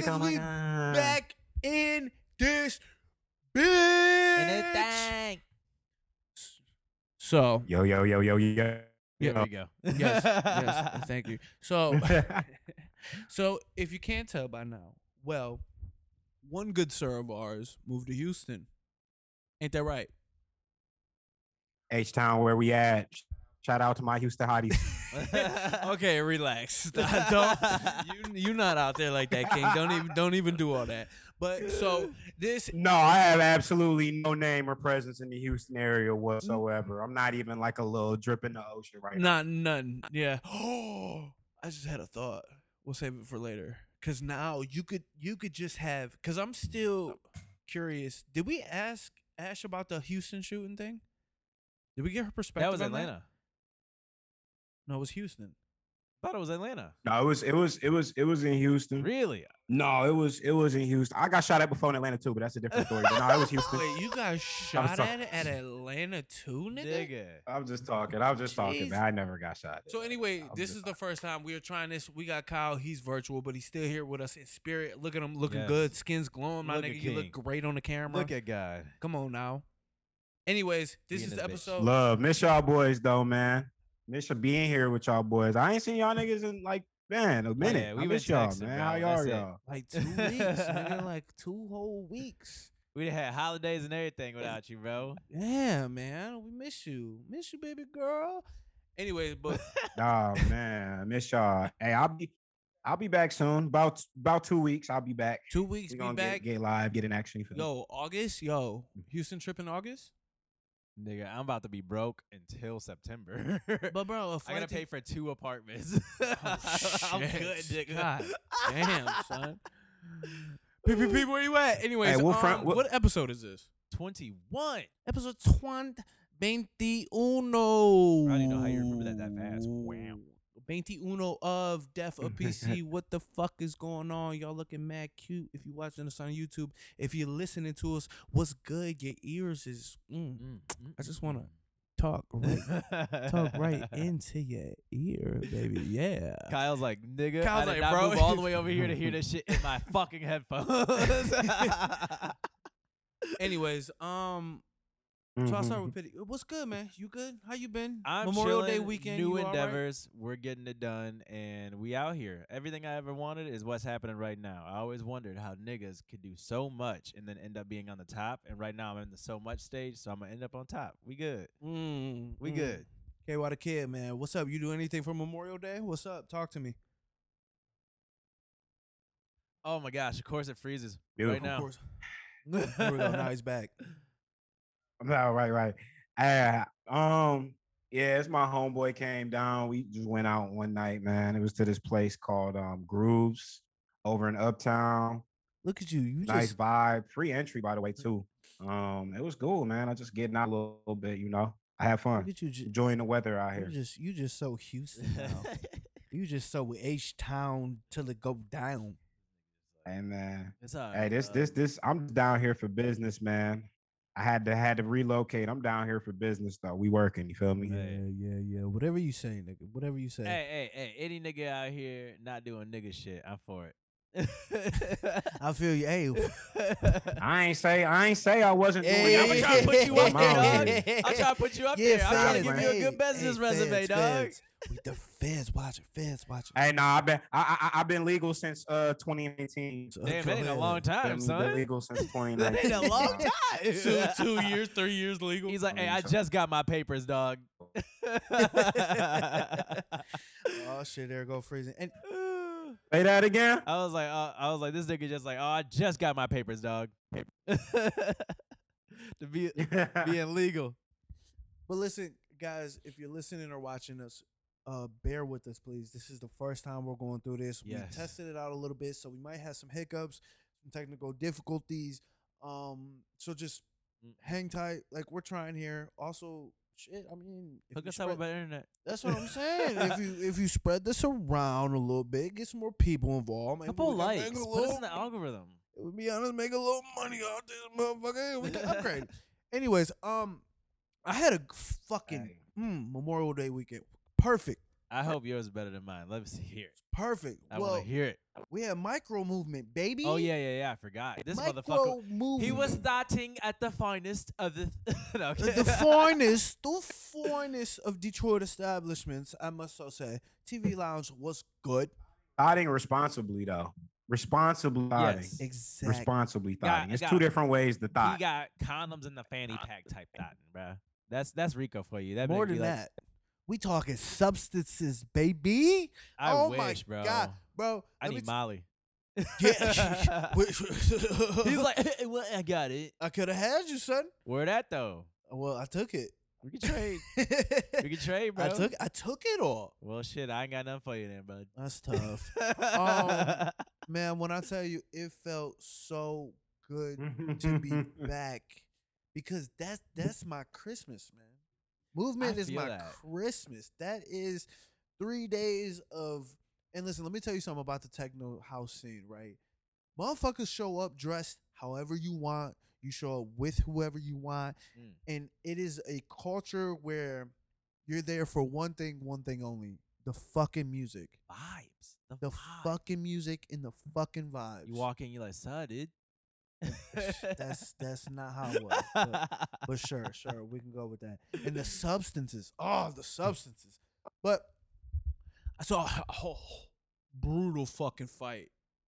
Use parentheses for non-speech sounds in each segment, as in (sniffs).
Detroit. motherfuckers, Oh my we god. back in this bitch. And it dang. So Yo yo yo yo yo. There yo. we go. yes, yes, thank you. So (laughs) so if you can't tell by now, well, one good sir of ours moved to Houston. Ain't that right? H Town, where we at? Shout out to my Houston hotties. (laughs) (laughs) okay, relax. (laughs) don't you you not out there like that, King. Don't even don't even do all that. But so this No, I have absolutely no name or presence in the Houston area whatsoever. I'm not even like a little drip in the ocean right now. Not none. Yeah. Oh, (gasps) I just had a thought. We'll save it for later. Cause now you could you could just have. Cause I'm still curious. Did we ask Ash about the Houston shooting thing? Did we get her perspective? that was on Atlanta. No, it was Houston. I thought it was Atlanta. No, it was it was it was it was in Houston. Really? No, it was it was in Houston. I got shot at before in Atlanta too, but that's a different story. But no, it was Houston. Wait, you got (laughs) shot at it at Atlanta too, nigga? Nigga. I'm just talking. I'm just talking, man. I never got shot. So anyway, I'm this just is the first time we are trying this. We got Kyle. He's virtual, but he's still here with us in spirit. Look at him, looking Yes. good. Skin's glowing. My Look nigga, you look great on the camera. Look at God. Come on now. Anyways, this He is the this bitch. episode. Love, miss y'all boys though, man. Miss you being here with y'all boys. I ain't seen y'all niggas in like man a oh, minute. yeah, we I miss y'all, texting, man. bro. How y'all That's y'all? Like (laughs) two weeks, nigga. Like two whole weeks. We done had holidays and everything without you, bro. Yeah, man. We miss you. Miss you, baby girl. Anyways, but (laughs) Oh man, I miss y'all. Hey, I'll be I'll be back soon. About about two weeks. I'll be back. two weeks We be gonna back. get, get live, get an action. you? Yo, August. Yo, mm. Houston trip in August. Nigga, I'm about to be broke until September. (laughs) But bro, a I flight gotta pay for two apartments. (laughs) I'm good, shit. nigga. God damn, son. PPP, where you at? Anyways, we'll um, front- we'll- what episode is this? 21. Episode 20, 21. I don't even know how you remember that that fast. Wow. 21 of Death of PC. (laughs) what the fuck is going on? Y'all looking mad cute if you're watching us on YouTube. If you're listening to us, what's good? Your ears is mm, Mm, I just wanna talk (laughs) right mm. talk right into your ear, baby. Yeah. Kyle's like, nigga, Kyle's I like, bro. move all the way over here to hear this (laughs) shit in my fucking headphones. Anyways, um so I'll start Mhm. with pity. What's good, man? You good? How you been? I'm Memorial Day weekend. New you all right? endeavors. We're getting it done, and we out here. Everything I ever wanted is what's happening right now. I always wondered how niggas could do so much and then end up being on the top. And right now I'm in the so much stage, so I'm gonna end up on top. We good. Mm, We mm. good. Okay, why the kid, man? What's up? You do anything for Memorial Day? What's up? Talk to me. Oh my gosh! Of course it freezes Beautiful. right now. Of course. Here we go. Now he's back. (laughs) No, right, right. Uh, um, yeah, it's my homeboy came down. We just went out one night, man. It was to this place called um Grooves over in Uptown. Look at you. You nice just vibe. Free entry, by the way, too. Um, it was cool, man. I just getting out a little, little bit, you know. I had look fun. at you. ju- Enjoying the weather out You here. just you just so (laughs) Houston now. you just so H Town till it go down. Hey man. It's all Hey, this uh, this this I'm down here for business, man. I had to had to relocate. I'm down here for business though. We working, you feel me? Yeah, yeah, yeah. Whatever you say, nigga. Whatever you say. Hey, hey, hey! Any nigga out here not doing nigga shit, I'm for it. I feel you. Hey, I ain't say I ain't say I wasn't doing Hey, I'm nigga trying to put you up I'm there, out dog. I'm trying to put you up Yeah, there. I'm trying to feds, give you a good business hey, resume, feds, dog. feds. We the feds watching, feds watching. Hey, nah, I've been I, I I've been legal since uh 2019. So, Damn, go (laughs) that ain't a long time, Been, been legal since That 2019. ain't a long time. two, two (laughs) years, three years legal. He's like, hey, I I mean, so- just got my papers, dog. (laughs) oh shit, there go freezing. And Say that again. I was like, uh, I was like, this nigga just like, oh, I just got my papers, dog. (laughs) to be (laughs) being legal. but listen, guys, if you're listening or watching us, uh, bear with us, please. This is the first time we're going through this. Yes. We tested it out a little bit, so we might have some hiccups, some technical difficulties. Um, so just Mm. hang tight. Like we're trying here. Also, shit. I mean, if Hook you us up with better internet. That's what I'm saying. if you (laughs) if you spread this around a little bit, get some more people involved. Maybe Couple likes. make a Put us in the algorithm. to be honest, make a little money off this motherfucker. We can (laughs) upgrade. Anyways, um, I had a fucking mm, Memorial Day weekend. Perfect, I hope yours is better than mine. Let me see here. Perfect. I well, want to hear it. we have micro movement, baby. Oh yeah, yeah, yeah. I forgot. This micro motherfucker. movement. He was starting at the finest of the. (laughs) no, the, the (laughs) finest, the finest of Detroit establishments. I must so say, TV Lounge was good. Thotting responsibly though. Responsibly thotting. Yes. Exactly. Responsibly Got- thotting. It's got- two different ways to He thought. got condoms in the fanny pack type thotting, bro. That's that's Rico for you. That More make than you like- that, we talking substances, baby. I oh wish, my bro. god, bro. I need t- Molly. (laughs) Yeah. (laughs) He's like, (laughs) well, I got it. I could have had you, son. Where that though? Well, I took it. We can trade. we can trade, bro. I took I took it all. Well, shit, I ain't got nothing for you then, bud. That's tough. Um, Man, when I tell you it felt so good to be back because that's that's my Christmas, man. Movement I is my that. Christmas. That is three days of and listen, let me tell you something about the techno house scene, right? Motherfuckers show up dressed however you want. You show up with whoever you want. Mm. And it is a culture where you're there for one thing, one thing only. The fucking music. vibes. The, The vibes. fucking music and the fucking vibes. You walk in, you're like, son, dude. (laughs) that's that's not how it was. But, (laughs) but sure, sure, we can go with that. And the substances, oh, the substances. But I saw a whole brutal fucking fight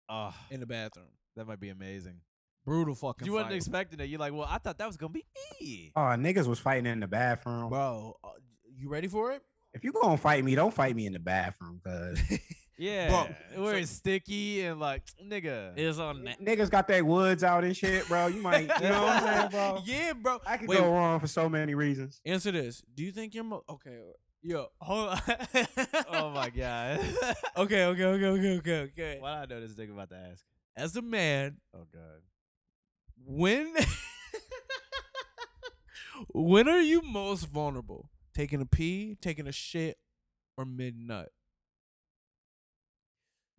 oh, in the bathroom. that might be amazing. Brutal fucking You fight, wasn't expecting it. You're like, well, I thought that was gonna be me. Oh, niggas was fighting in the bathroom. bro. uh, you ready for it? If you gonna fight me, don't fight me in the bathroom, cause (laughs) Yeah, Bro, where so- it's sticky and like, (tsk) nigga. It's on That. Niggas got their woods out and shit, bro. You might, you know what I'm saying, bro? (laughs) yeah, bro. I could Wait, go wrong for so many reasons. answer this. Do you think you're mo- okay? Yo, hold on. (laughs) oh my god. (laughs) okay, okay, okay, okay, okay, okay. Why did I know this nigga about to ask? As a man, Oh god. when when are you most vulnerable? Taking a pee, taking a shit, or mid nut?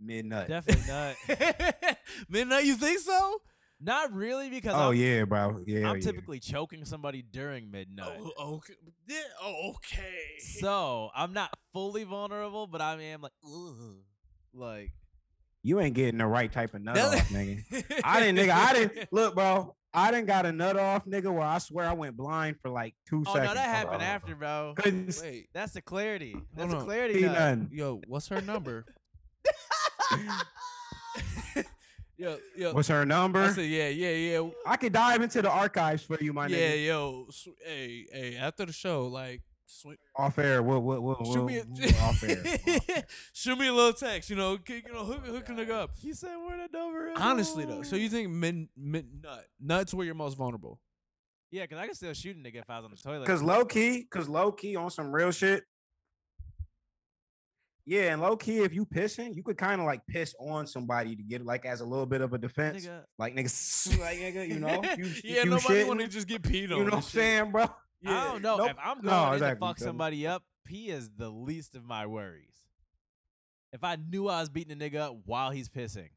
Midnight. Definitely not. (laughs) Midnight, you think so? Not really because Oh I'm, yeah, bro. Yeah, I'm yeah. typically choking somebody during midnight. Oh, okay. Yeah, oh, okay. So I'm not fully vulnerable, but I am like, Ugh. like You ain't getting the right type of nut off, nigga. I didn't, nigga. I didn't (laughs) look, bro. I didn't got a nut off, nigga. Where I swear I went blind for like two oh seconds. no, that bro. happened after, bro. Wait, That's the clarity. That's the clarity. nut. yo, what's her number? (laughs) (laughs) yo, yo. What's her I number? said, yeah, yeah, yeah. I could dive into the archives for you, my nigga. yeah, nigga. yo. sw- hey, hey, after the show, like, sw- Off air. What? What? What? shoot what, me, a, what- (laughs) off air. (laughs) shoot me a little text. You know, you know, hook, hooking it up. He said where the number is. Honestly, though, so you think mid, mid nut nuts where you're most vulnerable? Yeah, because I can still shoot a nigga if I was on the toilet. Cause low key, cause low key on some real shit. Yeah, and low key, if you pissing, you could kind of like piss on somebody to get like as a little bit of a defense. nigga, Like niggas, (laughs) like nigga, you know, you, (laughs) yeah, you nobody want to just get peed on. You know what I'm saying, bro? I don't know. Nope. If I'm No, going in exactly, to fuck somebody up, pee is the least of my worries. If I knew I was beating a nigga up while he's pissing,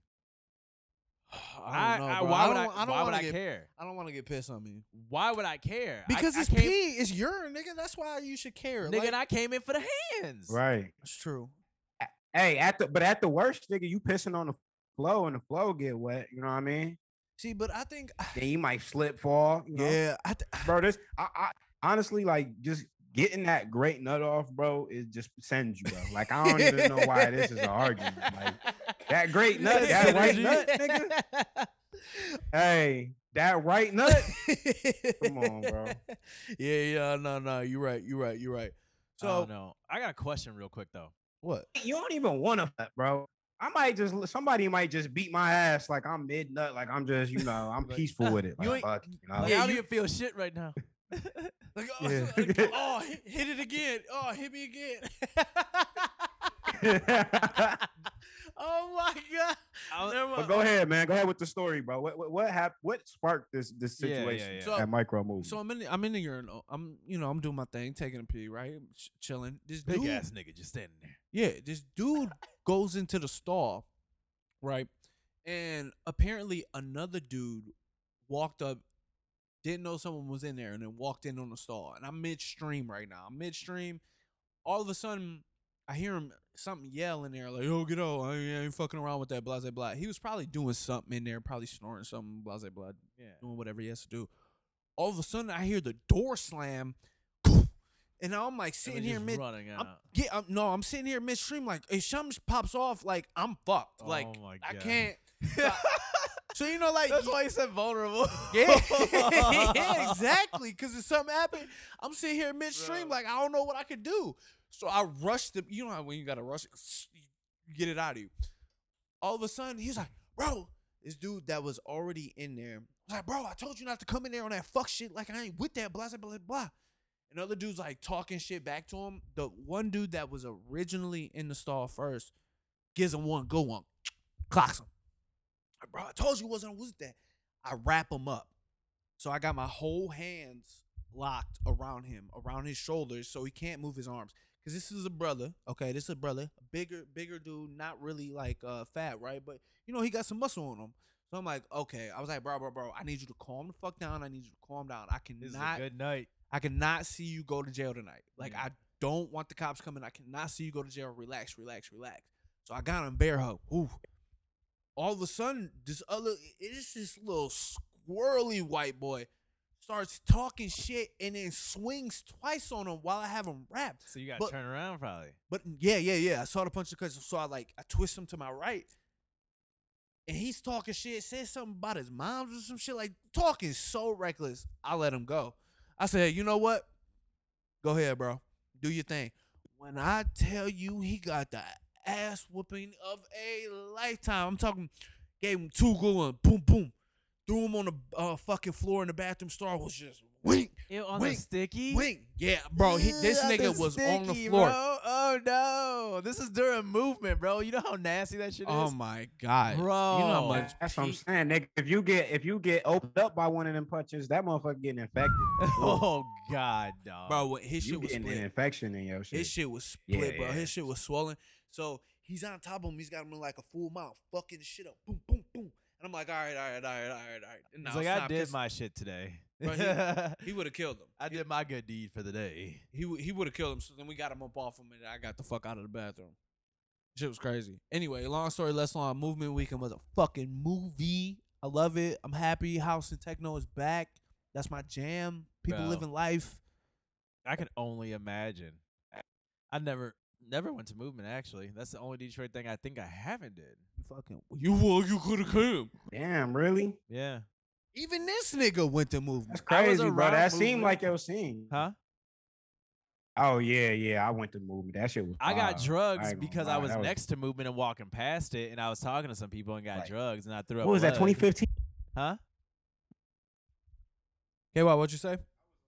I don't know, I- bro. why I would don't, I, I don't why would wanna I get, care? I don't want to get pissed on me Why would I care? Because I it's came- pee, it's urine, nigga. That's why you should care. Nigga, like, and I came in for the hands. Right. it's true. Hey, at the but at the worst, nigga, you pissing on the flow and the flow get wet. You know what I mean? See, but I think, (sighs) Then you might slip, fall. You know? yeah, I th- bro. This (sighs) I, I honestly like just getting that great nut off, bro. It just sends you, bro. Like I don't even know why this is an argument. Like that great nut, that right nut, nigga. Hey, that right nut. Come on, bro. (laughs) Yeah, yeah, no, no, you're right, you're right, you're right. So So no, I got a question real quick though. what? You don't even want to, bro. I might just somebody might just beat my ass like I'm mid nut, like I'm just you know I'm (laughs) Like, peaceful with it. you Like, ain't- fuck, you know? Like, Yeah, I don't you- even feel shit right now. (laughs) Like, oh, Yeah. so- like, oh, hit, hit it again. Oh, hit me again. Oh my god. I'll- but mind. go ahead, man. Go ahead with the story, bro. What what what happened? What sparked this this Yeah, yeah, situation yeah. So- at micro movie? So I'm in the, I'm in the urinal. I'm you know I'm doing my thing, taking a pee, right? Ch- chilling. This Big dude, ass nigga just standing there. yeah, this dude goes into the stall, right? And apparently another dude walked up, didn't know someone was in there, and then walked in on the stall. And I'm midstream right now. I'm midstream. All of a sudden, I hear him something yell in there like, "Yo, get out! I ain't, I ain't fucking around with that." Blah blah blah. He was probably doing something in there, probably snoring something. Blah blah blah, Yeah. doing whatever he has to do. All of a sudden, I hear the door slam, and I'm like sitting here mid. running I'm, out. yeah, I'm, no, I'm sitting here midstream like if something pops off, like I'm fucked. Oh like oh my I can't. (laughs) So, so, you know, like That's why you said vulnerable. yeah, (laughs) (laughs) yeah, exactly. Because if something happened, I'm sitting here midstream, Bro. like I don't know what I could do. So I rushed the. You know how when you gotta rush, you get it out of you. All of a sudden, he's like, "Bro, this dude that was already in there." Was like, "Bro, I told you not to come in there on that fuck shit. Like I ain't with that." Blah blah blah blah. And other dudes like talking shit back to him. The one dude that was originally in the stall first gives him one good one, (tsk) clocks him. Bro, I told you wasn't with that. I wrap him up. So I got my whole hands locked around him, around his shoulders, so he can't move his arms. Cause this is a brother, okay? This is a brother, a bigger, bigger dude, not really like uh fat, right? But you know he got some muscle on him. So I'm like, okay. I was like, bro, bro, bro, I need you to calm the fuck down. I need you to calm down. I cannot. This is a good night. I cannot see you go to jail tonight. Like Mm. I don't want the cops coming. I cannot see you go to jail. Relax, relax, relax. So I got him bear hug. Ooh. All of a sudden, this other it's this little squirrely white boy starts talking shit and then swings twice on him while I have him wrapped. So you got to turn around probably. But mm, yeah, yeah, yeah. I saw the punch because so I like I twist him to my right. And he's talking shit, says something about his mom or some shit, like talking so reckless. I let him go. I said, you know what? Go ahead, bro. Do your thing. When I tell you he got the ass whooping of a lifetime, I'm talking gave him two good ones, boom, boom. Threw him on the uh, fucking floor in the bathroom. Star was just wink, Ew, on Wink, the sticky. wink. Yeah, bro. He, this Ugh, nigga the was on the floor. Bro. Oh no! This is during movement, bro. You know how nasty that shit is, Oh my god, bro. You know how much That's what I'm saying, nigga. If you get if you get opened up by one of them punches, that motherfucker getting infected. (laughs) oh god, dog. bro. What his you shit was getting an infection in your shit. His shit was split, Yeah, bro. yeah. His shit was swollen. So he's on top of him. He's got him in like a full mouth, fucking shit up. Boom, boom, boom. And I'm like, all right, all right, all right, all right, all right. And like, I did my shit today. Bro, He (laughs) would have killed him. I did my good deed for the day. He he would have killed him. So then we got him up off him, and I got the fuck out of the bathroom. Shit was crazy. Anyway, long story less long. Movement Weekend was a fucking movie. I love it. I'm happy. House and techno is back. That's my jam. People Bro. living life. I can only imagine. I never, never went to movement. Actually, that's the only Detroit thing I think I haven't did. You fucking you well, you could have came. Damn, really? Yeah. Even this nigga went to movement. That's crazy, bro. around That seemed movement. like your scene. Huh? Oh yeah, yeah. I went to movement. That shit was. I got drugs ain't gonna because I lie, was that next to movement and walking past it, and I was talking to some people and got Right. drugs, and I threw up. What was that? 2015. Huh? Okay, what what'd you say?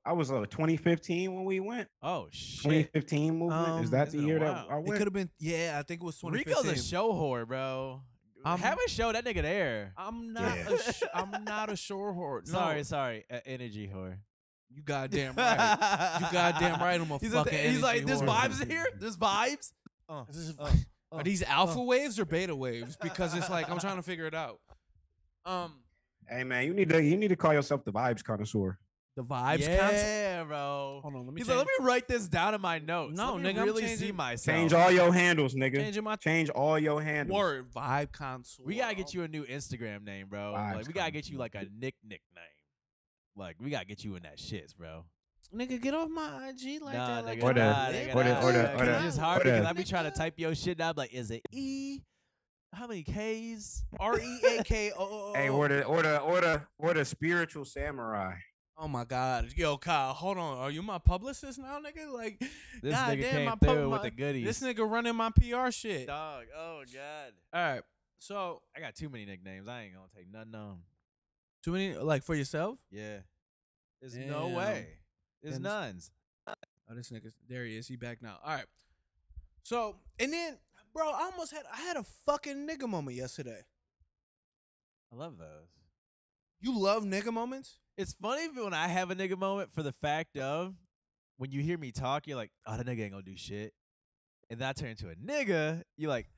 I was uh 2015 when we went. Oh shit. 2015 movement. Um, Is that the year that while. I It could have been yeah, I think it was 2015. Rico's a show whore, bro. I'm- Have a show that nigga there. I'm not Yeah. a sh- I'm not a shore whore. No, Sorry, sorry. Uh, energy whore. you goddamn right. You goddamn right. I'm a (laughs) He's, at the- he's like, energy there's vibes in here. There's vibes. Uh, This uh, Are these alpha waves or beta waves? Because it's like I'm trying to figure it out. Um, Hey man, you need to you need to call yourself the vibes connoisseur. The vibes. yeah, concept. bro. Hold on, let me He's change. like, let me write this down in my notes. No, Let me nigga, I'm see changing- myself. Change all your handles, nigga. changing my Change all your handles. word vibe console. We gotta get you a new Instagram name, bro. Vibes Like we gotta get you like a nick nickname. Like we gotta get you in that shits, bro. nigga. Get off my IG like nah, that. Like nigga, Or the- nah, that. nigga, or the- nah, or the- nah, or 'cause the- it's just hard or the- because I be trying to type your shit down. Like, is it E? How many K's? R E A K O. Hey, or the or the or the or the spiritual samurai. Oh my God, yo, Kyle, hold on. Are you my publicist now, nigga? Like, This God nigga damn, came my through pub- with my- the goodies. this nigga running my PR shit. Dog. Oh god. All right. so I got too many nicknames. I ain't gonna take none of them. too many like for yourself. Yeah. There's no way. There's Then this- nones. Oh, this nigga, there he is. He back now. All right. So and then, bro, I almost had I had a fucking nigga moment yesterday. I love those. You love nigga moments? It's funny when I have a nigga moment for the fact of when you hear me talk, you're like, oh, that nigga ain't gonna do shit. And then I turn into a nigga, you're like,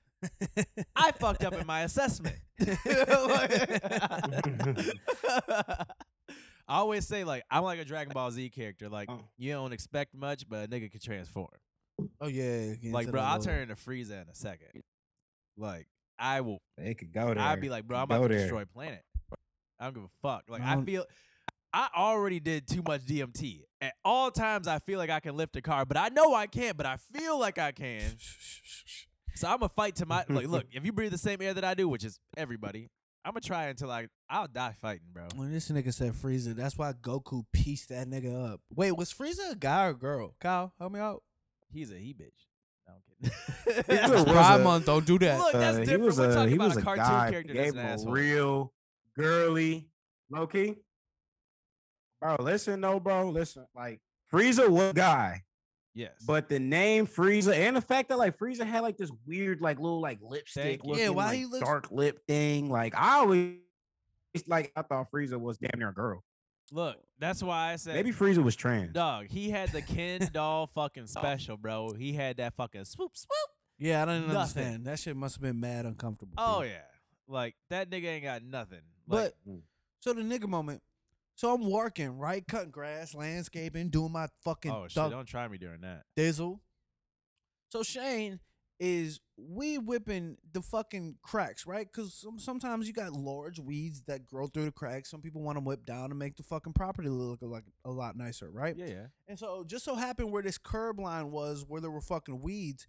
I fucked up in my assessment. (laughs) I always say, like, I'm like a Dragon Ball Z character. Like, Oh. you don't expect much, but a nigga can transform. Oh yeah, Like, bro, I'll turn into Frieza in a second. Like, I will. They could go there. I'd be like, bro, I'm Go about to there. destroy planet. I don't give a fuck. Like, I I feel. I already did too much DMT. At all times, I feel like I can lift a car, but I know I can't. But I feel like I can. (laughs) So I'm gonna fight to my like. Look, if you breathe the same air that I do, which is everybody, I'm gonna try until I I'll die fighting, bro. When this nigga said Frieza, that's why Goku pieced that nigga up. Wait, was Frieza a guy or girl? Kyle, help me out. He's a he bitch. No, I'm Frieza kidding. (laughs) was Pride month, don't do that. Look, that's Uh, he different. was We're a talking he about was a a cartoon guy. character that's Gave an a asshole. real girly, low key. Bro, listen, no, bro, listen. Like Frieza was a guy, yes, but the name Frieza and the fact that like Frieza had like this weird like little like lipstick looking Yeah, why like, he looks- dark lip thing. Like I always like I thought Frieza was damn near a girl. look, that's why I said Maybe Frieza was trans. Dog, he had the Ken (laughs) doll fucking special, bro. He had that fucking swoop swoop. yeah, I don't Nothing. understand. That shit must have been mad uncomfortable. Oh dude. yeah, like that nigga ain't got nothing. Like, But Mm. so the nigga moment. So I'm working, right? Cutting grass, landscaping, doing my fucking oh shit, don't try me during that. dizzle. So Shane is we whipping the fucking cracks, right? Because some, sometimes you got large weeds that grow through the cracks. Some people want to whip down to make the fucking property look like a lot nicer, right? Yeah, yeah. And so just so happened where this curb line was, where there were fucking weeds,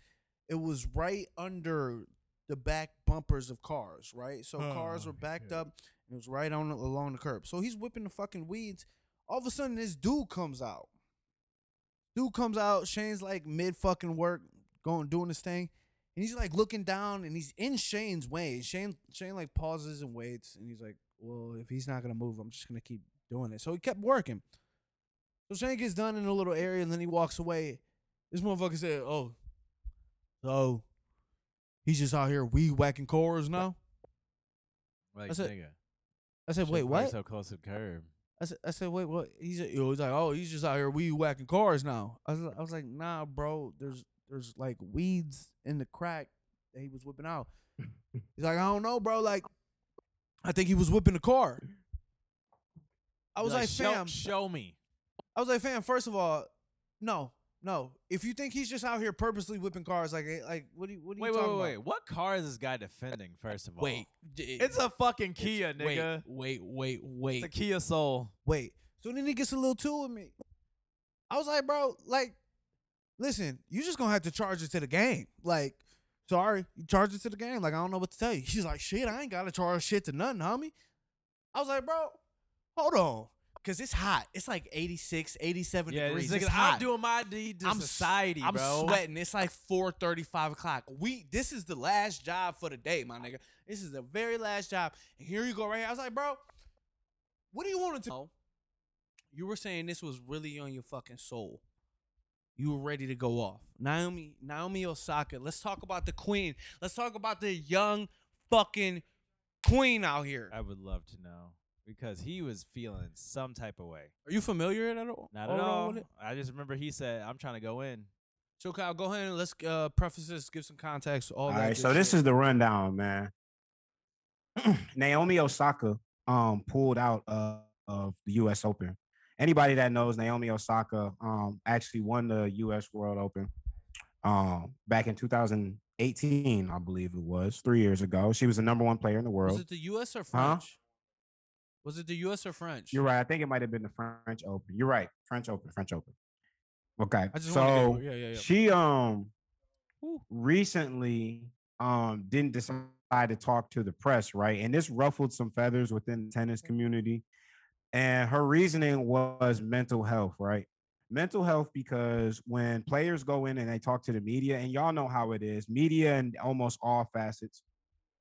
it was right under the back bumpers of cars, right? So cars Oh, were backed shit. up. It was right on along the curb. So he's whipping the fucking weeds. All of a sudden, this dude comes out. Dude comes out. Shane's like mid fucking work, going doing his thing, and he's like looking down, and he's in Shane's way. Shane Shane like pauses and waits, and he's like, "Well, if he's not gonna move, I'm just gonna keep doing it." So he kept working. So Shane gets done in a little area, and then he walks away. This motherfucker said, "Oh, so he's just out here weed whacking cars now." Like I said, nigga. I said, shit, "Wait, what?" So close to the curb. I said, I said, wait, what? He's he was like, oh, he's just out here weed whacking cars now. I was, I was like, nah, bro. There's there's like weeds in the crack that he was whipping out. (laughs) He's like, I don't know, bro. Like, I think he was whipping the car. I was like, show, fam. show me. I was like, fam. First of all, no, no. If you think he's just out here purposely whipping cars, like, eh, like, what do you, what are you Wait, wait, talking wait, wait. about? What car is this guy defending? First of all, Wait, it's a fucking Kia, nigga. Wait, wait, wait, It's a Kia Soul. wait. So then he gets a little too with me. I was like, bro, like, listen, you just gonna have to charge it to the game. Like, sorry, you charge it to the game. Like, I don't know what to tell you. She's like, shit, I ain't gotta charge shit to nothing, homie. I was like, bro, hold on. Cause it's hot. It's like 86, 87 Yeah, degrees. this It's hot. I'm doing my deed to I'm s- society, I'm bro. sweating. It's like 4:30, 5 o'clock. We this is the last job for the day, my nigga. This is the very last job. And here you go right here. I was like, bro, what do you want to know? You were saying this was really on your fucking soul. You were ready to go off. Naomi, Naomi Osaka. Let's talk about the queen. Let's talk about the young fucking queen out here. I would love to know because he was feeling some type of way. Are you familiar at all? Not at at all. I just remember he said, "I'm trying to go in." So Kyle, go ahead and let's uh, preface this, give some context. All, All that right, good so this is the rundown, man. (clears throat) Naomi Osaka um pulled out uh, of the U.S. Open. Anybody that knows Naomi Osaka um actually won the U.S. World Open um back in 2018, I believe it was three years ago. She was the number one player in the world. Was it the U.S. or Huh? Was it the U.S. or French? You're right. I think it might have been the French Open. You're right. French Open. French Open. Okay. So yeah, yeah, yeah. she um Woo. recently um didn't decide to talk to the press, right? And this ruffled some feathers within the tennis community. And her reasoning was mental health, right? Mental health because when players go in and they talk to the media, and y'all know how it is, media and almost all facets,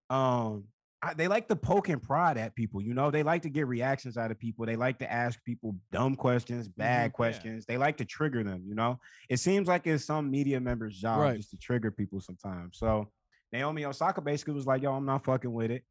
um, I- they like to poke and prod at people. You know, they like to get reactions out of people. They like to ask people dumb questions, bad yeah. questions. They like to trigger them. You know, it seems like it's some media members' job Right. just to trigger people sometimes. So Naomi Osaka basically was like, "Yo, I'm not fucking with it.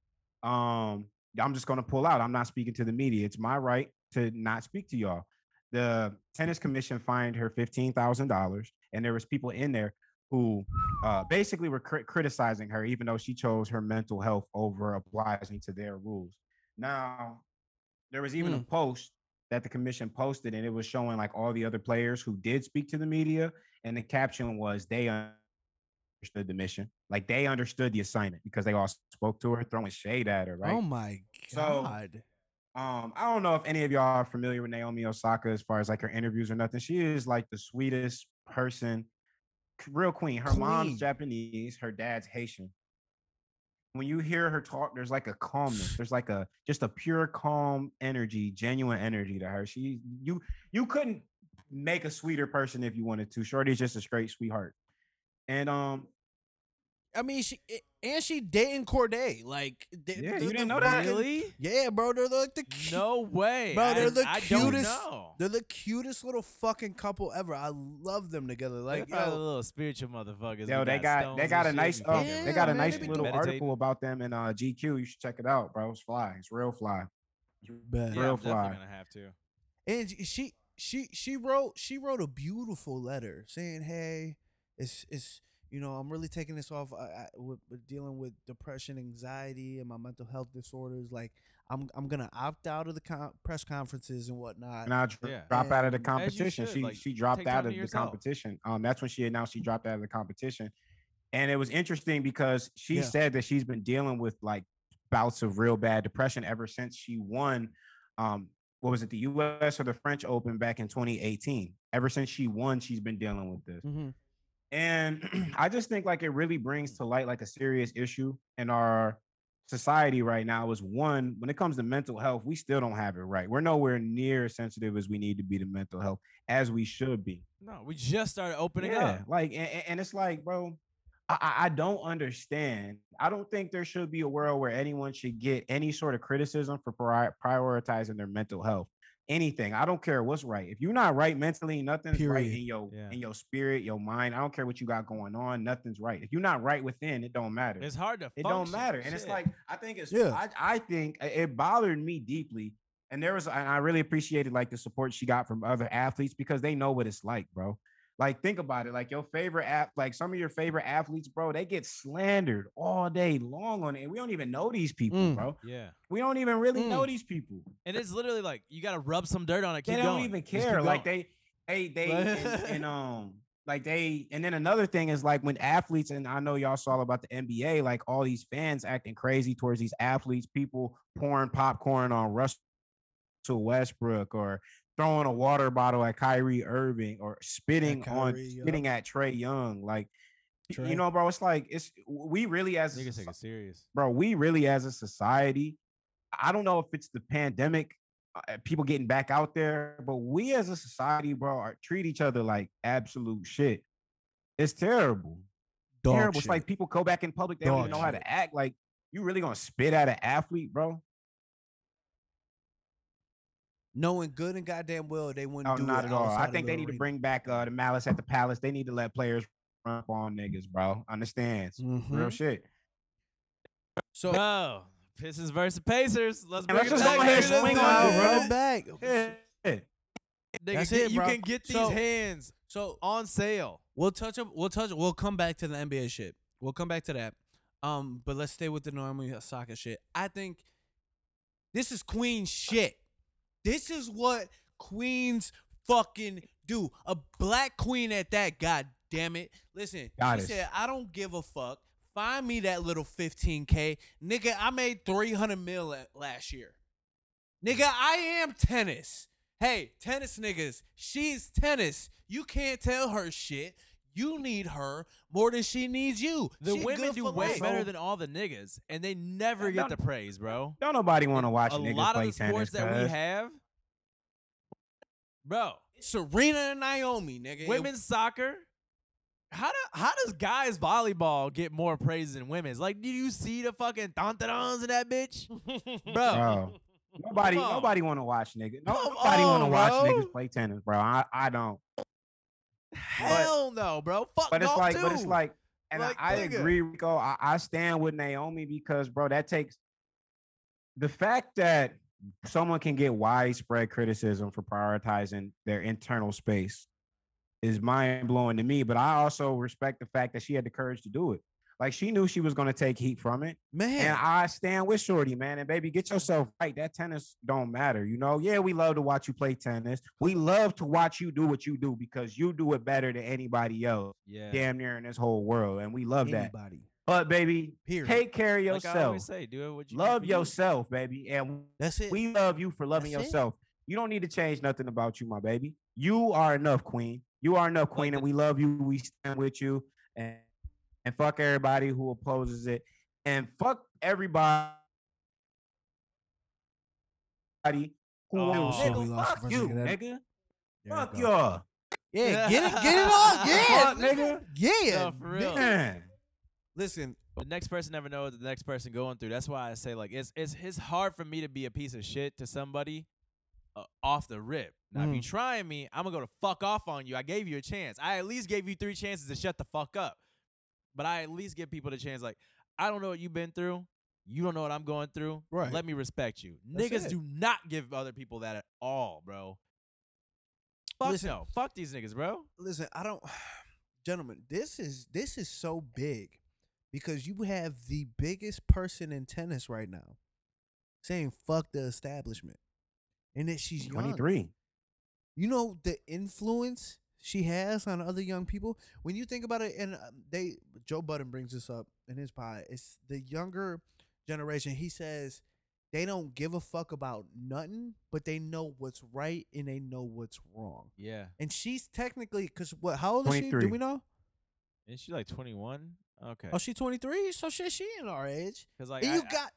Um, I'm just gonna pull out. I'm not speaking to the media. It's my right to not speak to y'all." The tennis commission fined her fifteen thousand dollars, and there was people in there who uh, basically were cri- criticizing her, even though she chose her mental health over obliging to their rules. Now, there was even a Mm. post that the commission posted, and it was showing like all the other players who did speak to the media, and the caption was they understood the mission, like they understood the assignment because they all spoke to her, throwing shade at her, right? Oh my So- god. Um, I don't know if any of y'all are familiar with Naomi Osaka as far as like her interviews or nothing. She is like the sweetest person, real queen. Her Queen. mom's Japanese, her dad's Haitian. When you hear her talk, there's like a calmness. (sighs) There's like a just a pure calm energy, genuine energy to her. She you you couldn't make a sweeter person if you wanted to. Shorty's just a straight sweetheart. And um, I mean, she i- and she dating Cordae. Like, they, Yeah, you didn't know that? Really? (laughs) Yeah, bro. They're like the cu- No way. Bro, they're I- the I don't cutest- know. They're the cutest little fucking couple ever. I love them together. Like, Like, the little spiritual motherfuckers. Yo, they got they got a and nice shit. uh, We Yeah, they got a man, nice little doing- article about them in uh GQ. You should check it out, bro. It's fly. It's real fly. bet. Yeah, real I'm fly. gonna have to. and she she she wrote she wrote a beautiful letter saying hey it's it's you know i'm really taking this off I, I, with, with dealing with depression anxiety and my mental health disorders like i'm i'm gonna opt out of the con- press conferences and whatnot And I dr- Yeah. drop out of the competition. should, She like, she dropped out of to the competition. Um, that's when she announced she dropped out of the competition, and it was interesting because she Yeah. said that she's been dealing with like bouts of real bad depression ever since she won. Um, what was it, the U.S. or the French Open back in 2018? Ever since she won, she's been dealing with this. Mhm. And (clears throat) I just think like it really brings to light like a serious issue in our society right now is one, when it comes to mental health, we still don't have it right. We're nowhere near as sensitive as we need to be to mental health as we should be. No, we just started opening yeah, up. like and, and- it's like, bro, I, I- don't understand. I don't think there should be a world where anyone should get any sort of criticism for pri- prioritizing their mental health. Anything. I don't care what's right. If you're not right mentally, nothing's right in your Yeah. in your spirit, your mind. I don't care what you got going on. Nothing's right. If you're not right within, it don't matter. It's hard to. it don't function, matter. And it's like I think it's Yeah. I, I think it bothered me deeply. And there was and I really appreciated like the support she got from other athletes because they know what it's like, bro. Like think about it. Like your favorite app, like some of your favorite athletes, bro, they get slandered all day long on it. And we don't even know these people, Mm. bro. yeah, We don't even really know Mm. these people. and it's literally like you got to rub some dirt on it. Keep they don't going. even care. Like they, they, they, and, and (laughs) um, like they, and then another thing is like when athletes, and I know y'all saw about the NBA, like all these fans acting crazy towards these athletes, people pouring popcorn on Russell Westbrook or throwing a water bottle at Kyrie Irving or spitting on Kyrie, yup. spitting at Trae Young, like. Trae. You know, bro, it's like it's we really as a take it serious. bro, we really as a society, I don't know if it's the pandemic, uh, people getting back out there, but we as a society, bro, are, treat each other like absolute shit. It's terrible. Dog terrible. It's like people go back in public, they don't even know how to act. Like, you really gonna spit at an athlete, bro? Knowing good and goddamn well they wouldn't No, do not it at all. I think they need to bring back uh, the malice at the palace. They need to let players run up on niggas, bro. Understands? Real Mhm. shit. So Bro, Pistons versus Pacers. Let's bring let's it just back go ahead and swing time, on it, bro. bro. Run it back. Yeah. Nigga, That's get- it, you bro. can get these So- hands So on sale. We'll touch up. We'll touch. We'll come back to the NBA shit. We'll come back to that. Um, but let's stay with the normal soccer shit. I think this is queen shit. This is what queens fucking do. A black queen at that. God damn it. Listen, Goddess. she said, "I don't give a fuck. Find me that little 15k, nigga. I made 300 mil last year. Nigga, I am tennis. Hey, tennis niggas, she's tennis. You can't tell her shit. You need her more than she needs you. The She women do way life. better than all the niggas, and they never Yeah, get the praise, bro. Don't nobody want to watch a niggas lot play of the tennis. sports that we have, bro. Serena and Naomi, nigga. Women's soccer. How do how does guys volleyball get more praise than women's? Like, do you see the fucking tantarons in that bitch, (laughs) bro? Bro, nobody, nobody want to watch niggas. No, nobody want to watch niggas play tennis, bro. I, I don't. Hell no, bro. Fuck But it's like, too. but it's like, and Like, I, I agree, Rico. I, I stand with Naomi because, bro, that takes the fact that someone can get widespread criticism for prioritizing their internal space is mind blowing to me. But I also respect the fact that she had the courage to do it. Like she knew she was gonna take heat from it. Man, And I stand with Shorty, man. And baby, get yourself right. That tennis don't matter. You know, yeah, we love to watch you play tennis. We love to watch you do what you do because you do it better than anybody else, Yeah. damn near in this whole world. And we love that. But baby, Period. take care of yourself. Like I always say, do it what you love you. yourself, baby. And That's it. we love you for loving That's it. yourself. You don't need to change nothing about you, my baby. You are enough, queen. You are enough, queen, and we love you. We stand with you. And and fuck everybody who opposes it. And fuck everybody who Oh. wants Shit, nigga, fuck you, second of that. nigga. There Fuck y'all. Yeah, (laughs) get it, get it on. Yeah, Fuck, nigga. Yeah, No, for real. Man. Listen, the next person never knows the next person going through. That's why I say like it's it's it's hard for me to be a piece of shit to somebody uh, off the rip. Now if you Mhm. trying me, I'm gonna go to fuck off on you. I gave you a chance. I at least gave you three chances to shut the fuck up. But I at least give people the chance. Like I don't know what you've been through. You don't know what I'm going through. Right. Let me respect you. That's niggas it. do not give other people that at all, bro. Fuck Listen. no. Fuck these niggas, bro. listen, I don't (sighs) gentlemen, this is this is so big because you have the biggest person in tennis right now saying fuck the establishment. And that she's young. 23. You know the influence she has on other young people. When you think about it, and um, they Joe Budden brings this up in his pod. It's the younger generation. He says they don't give a fuck about nothing, but they know what's right and they know what's wrong. Yeah. And she's technically because what? How old is she? Do we know? Isn't she like 21? Okay. Oh, she's twenty three. So shit, she in our age. Because like and I, you got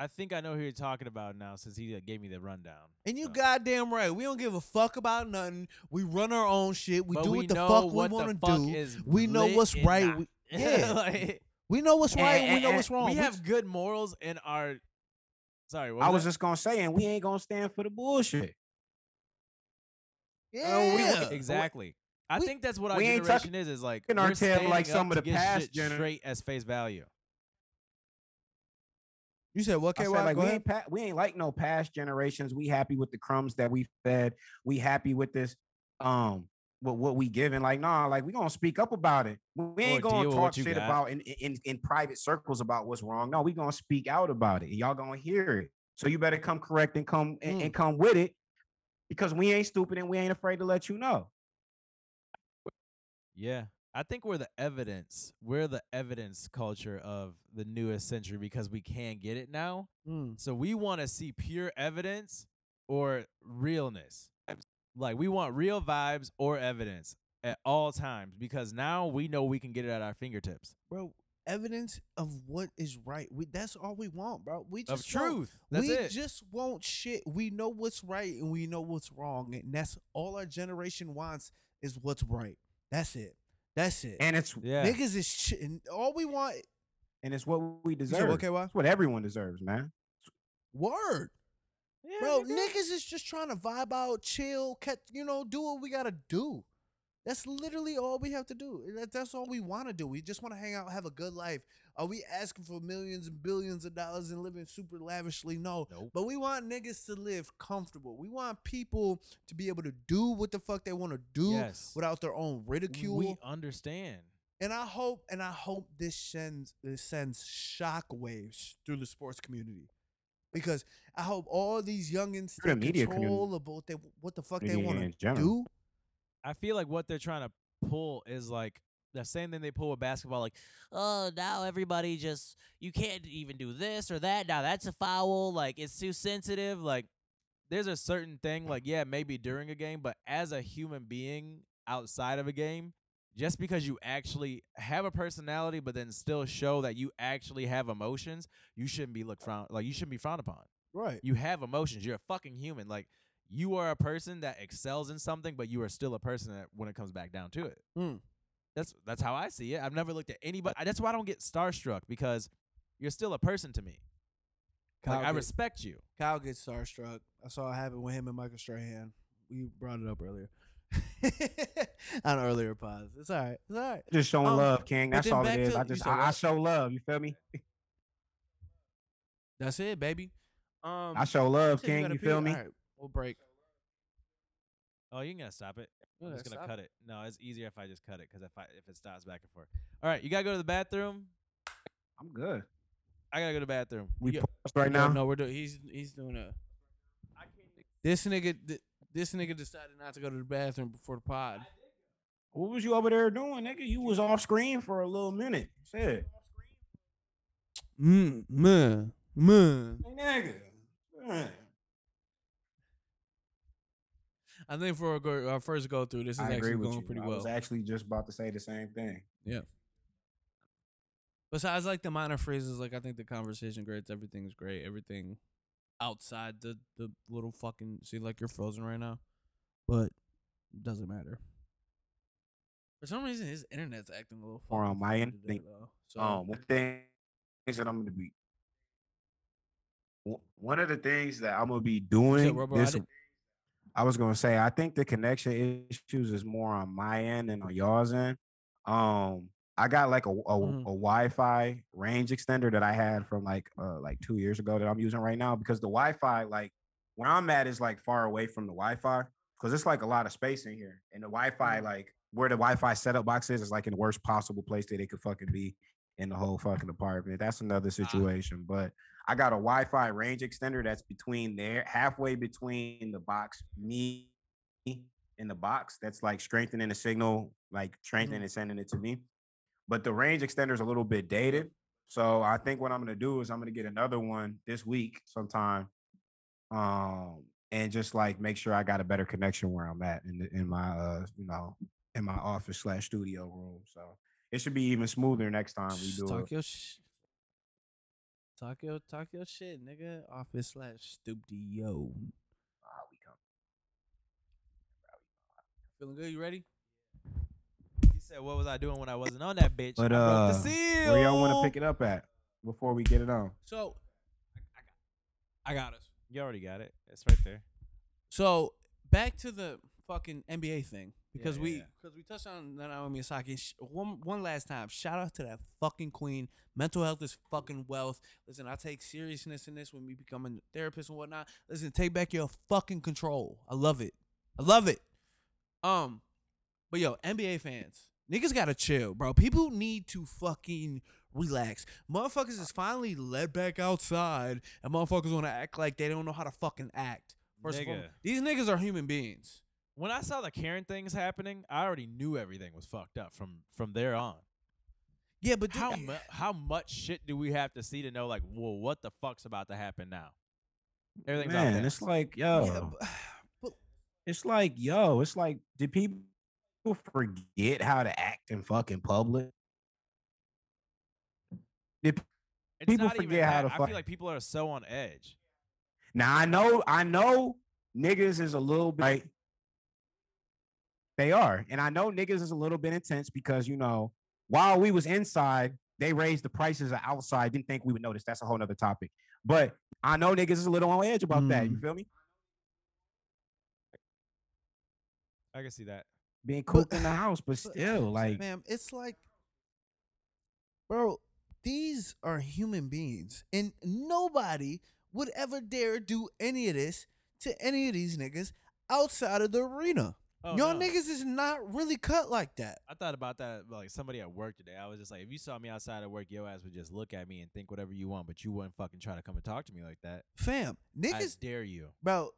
I think I know who you're talking about now since he uh, gave me the rundown. and you So- goddamn right. We don't give a fuck about nothing. We run our own shit. We But do we what the fuck we what the want to do. is We know what's right. We- (laughs) yeah. Like, We know what's right. and we know what's wrong. we We have just- good morals in our. Sorry, what I was that? just gonna say, and we ain't gonna stand for the bullshit. yeah. Oh, we- exactly. I think that's what our generation is. Is like in our we're tail like some up of to the get past shit gener- straight as face value. You said what? I Okay, go like we ain't pa- we ain't like no past generations. We happy with the crumbs that we fed. We happy with this um what what we giving. Like nah, like we gonna speak up about it. We ain't deal gonna talk shit got. about in, in in private circles about what's wrong. No, we gonna speak out about it. Y'all gonna hear it. So you better come correct and come and, Mm. and come with it because we ain't stupid and we ain't afraid to let you know. Yeah. I think we're the evidence. We're the evidence culture of the newest century because we can get it now. Mm. So we want to see pure evidence or realness. Like we want real vibes or evidence at all times because now we know we can get it at our fingertips. bro. Evidence of what is right. We that's all we want, bro. We just want- truth. That's we it. just want shit. We know what's right and we know what's wrong, and that's all our generation wants is what's right. That's it. That's it. And it's yeah. Niggas is shit. And all we want. and it's what we deserve. okay, why? It's what everyone deserves, man. Word, Yeah, bro. Niggas is just trying to vibe out, chill, catch. You know, do what we gotta do. That's literally all we have to do. That- That's all we want to do. We just want to hang out, have a good life. Are we asking for millions and billions of dollars and living super lavishly? No. Nope. But we want niggas to live comfortable. We want people to be able to do what the fuck they want to do Yes. without their own ridicule. We understand. and I hope, and I hope this sends this sends shockwaves through the sports community. Because I hope all these youngins take the media control of what they what the fuck they want to do. I feel like what they're trying to pull is like the same thing they pull with basketball. Like, oh, now everybody just you can't even do this or that. Now that's a foul. Like it's too sensitive. Like there's a certain thing. Like yeah, maybe during a game, but as a human being outside of a game, just because you actually have a personality, but then still show that you actually have emotions, you shouldn't be looked frown like you shouldn't be frowned upon. Right. You have emotions. You're a fucking human. Like you are a person that excels in something, but you are still a person that when it comes back down to it. Mm. That's that's how I see it. I've never looked at anybody. That's why I don't get starstruck because you're still a person to me. Like I get- respect you. Kyle gets starstruck. I saw it happen with him and Michael Strahan. We brought it up earlier. (laughs) On earlier pause. It's all right. It's all right. Just showing Um, love, King. That's all it is. to- I just I, I show love. You feel me? That's it, baby. Um, I show love, said you King. You feel me? All right, we'll break. Oh, you gonna stop it? I'm Yeah, just gonna cut it. No, it's easier if I just cut it because if I if it stops back and forth. All right, you gotta go to the bathroom. I'm good. I gotta go to the bathroom. We Yeah. paused right No, now. no, we're doing. He's he's doing a. This nigga, this nigga decided not to go to the bathroom before the pod. What was you over there doing, nigga? You was off screen for a little minute. Said, Mm, man, man. nigga. man. I think for our, go, our first go through, this is I actually going you. pretty I well. was actually just about to say the same thing. Yeah. Besides, like the minor phrases, like I think the conversation great. Everything's great. Everything outside the the little fucking see, like you're frozen right now, but it doesn't matter. For some reason, his internet's acting a little. Or on my end, today, though. So Um, one thing that I'm gonna be. one- of the things that I'm gonna be doing I this, I was gonna say, I think the connection issues is more on my end than on y'all's end. Um, I got like a a, Mhm. a Wi-Fi range extender that I had from like uh like two years ago that I'm using right now because the Wi-Fi like where I'm at is like far away from the Wi-Fi because it's like a lot of space in here and the Wi-Fi like where the Wi-Fi setup box is is like in the worst possible place that it could fucking be in the whole fucking apartment. That's another situation. But I got a Wi-Fi range extender that's between there, halfway between the box, me in the box. That's like strengthening the signal, like strengthening and sending it to me. But the range extender is a little bit dated. So I think what I'm gonna do is I'm gonna get another one this week sometime. Um and just like make sure I got a better connection where I'm at in the, in my uh you know in my office slash studio room. So it should be even smoother next time we do talk it. your sh- talk your talk your shit, nigga. Office slash studio. Ah, we come. Feeling good? You ready? He said, "What was I doing when I wasn't on that bitch?" But I broke uh, the seal. where y'all want to pick it up at before we get it on? So, I got us. You already got it. It's right there. So back to the fucking NBA thing because yeah, we because we touched on Naomi Osaka Sh- one one last time. Shout out to that fucking queen. Mental health is fucking wealth. Listen, I take seriousness in this when we become a therapist and whatnot. Listen, take back your fucking control. I love it. I love it. Um, but yo, NBA fans, niggas gotta chill, bro. People need to fucking relax. Motherfuckers is finally led back outside, and motherfuckers want to act like they don't know how to fucking act. First of all, these niggas are human beings. When I saw the Karen things happening, I already knew everything was fucked up from from there on. Yeah, but How mu- how much shit do we have to see to know like, whoa, what the fuck's about to happen now? Everything's out Man, there. it's like yo, Yeah, but- (sighs) it's like yo, it's like did people forget how to act in fucking public? Did, It's people not even forget how that. to I fuck- feel like people are so on edge. now I know, I know, niggas is a little bit. Right? They are, and I know niggas is a little bit intense because you know while we was inside, they raised the prices outside. Didn't think we would notice. That's a whole nother topic. But I know niggas is a little on edge about that. You Mm. feel me? I can see that. Being cooked in the house, but still, like Ma'am, it's like, bro, these are human beings, and nobody would ever dare do any of this to any of these niggas outside of the arena. Oh, Y'all no. niggas is not really cut like that. I thought about that like somebody at work today. I was just like, if you saw me outside at work, your ass would just look at me and think whatever you want, but you wouldn't fucking try to come and talk to me like that. Fam, I niggas, dare you. bro,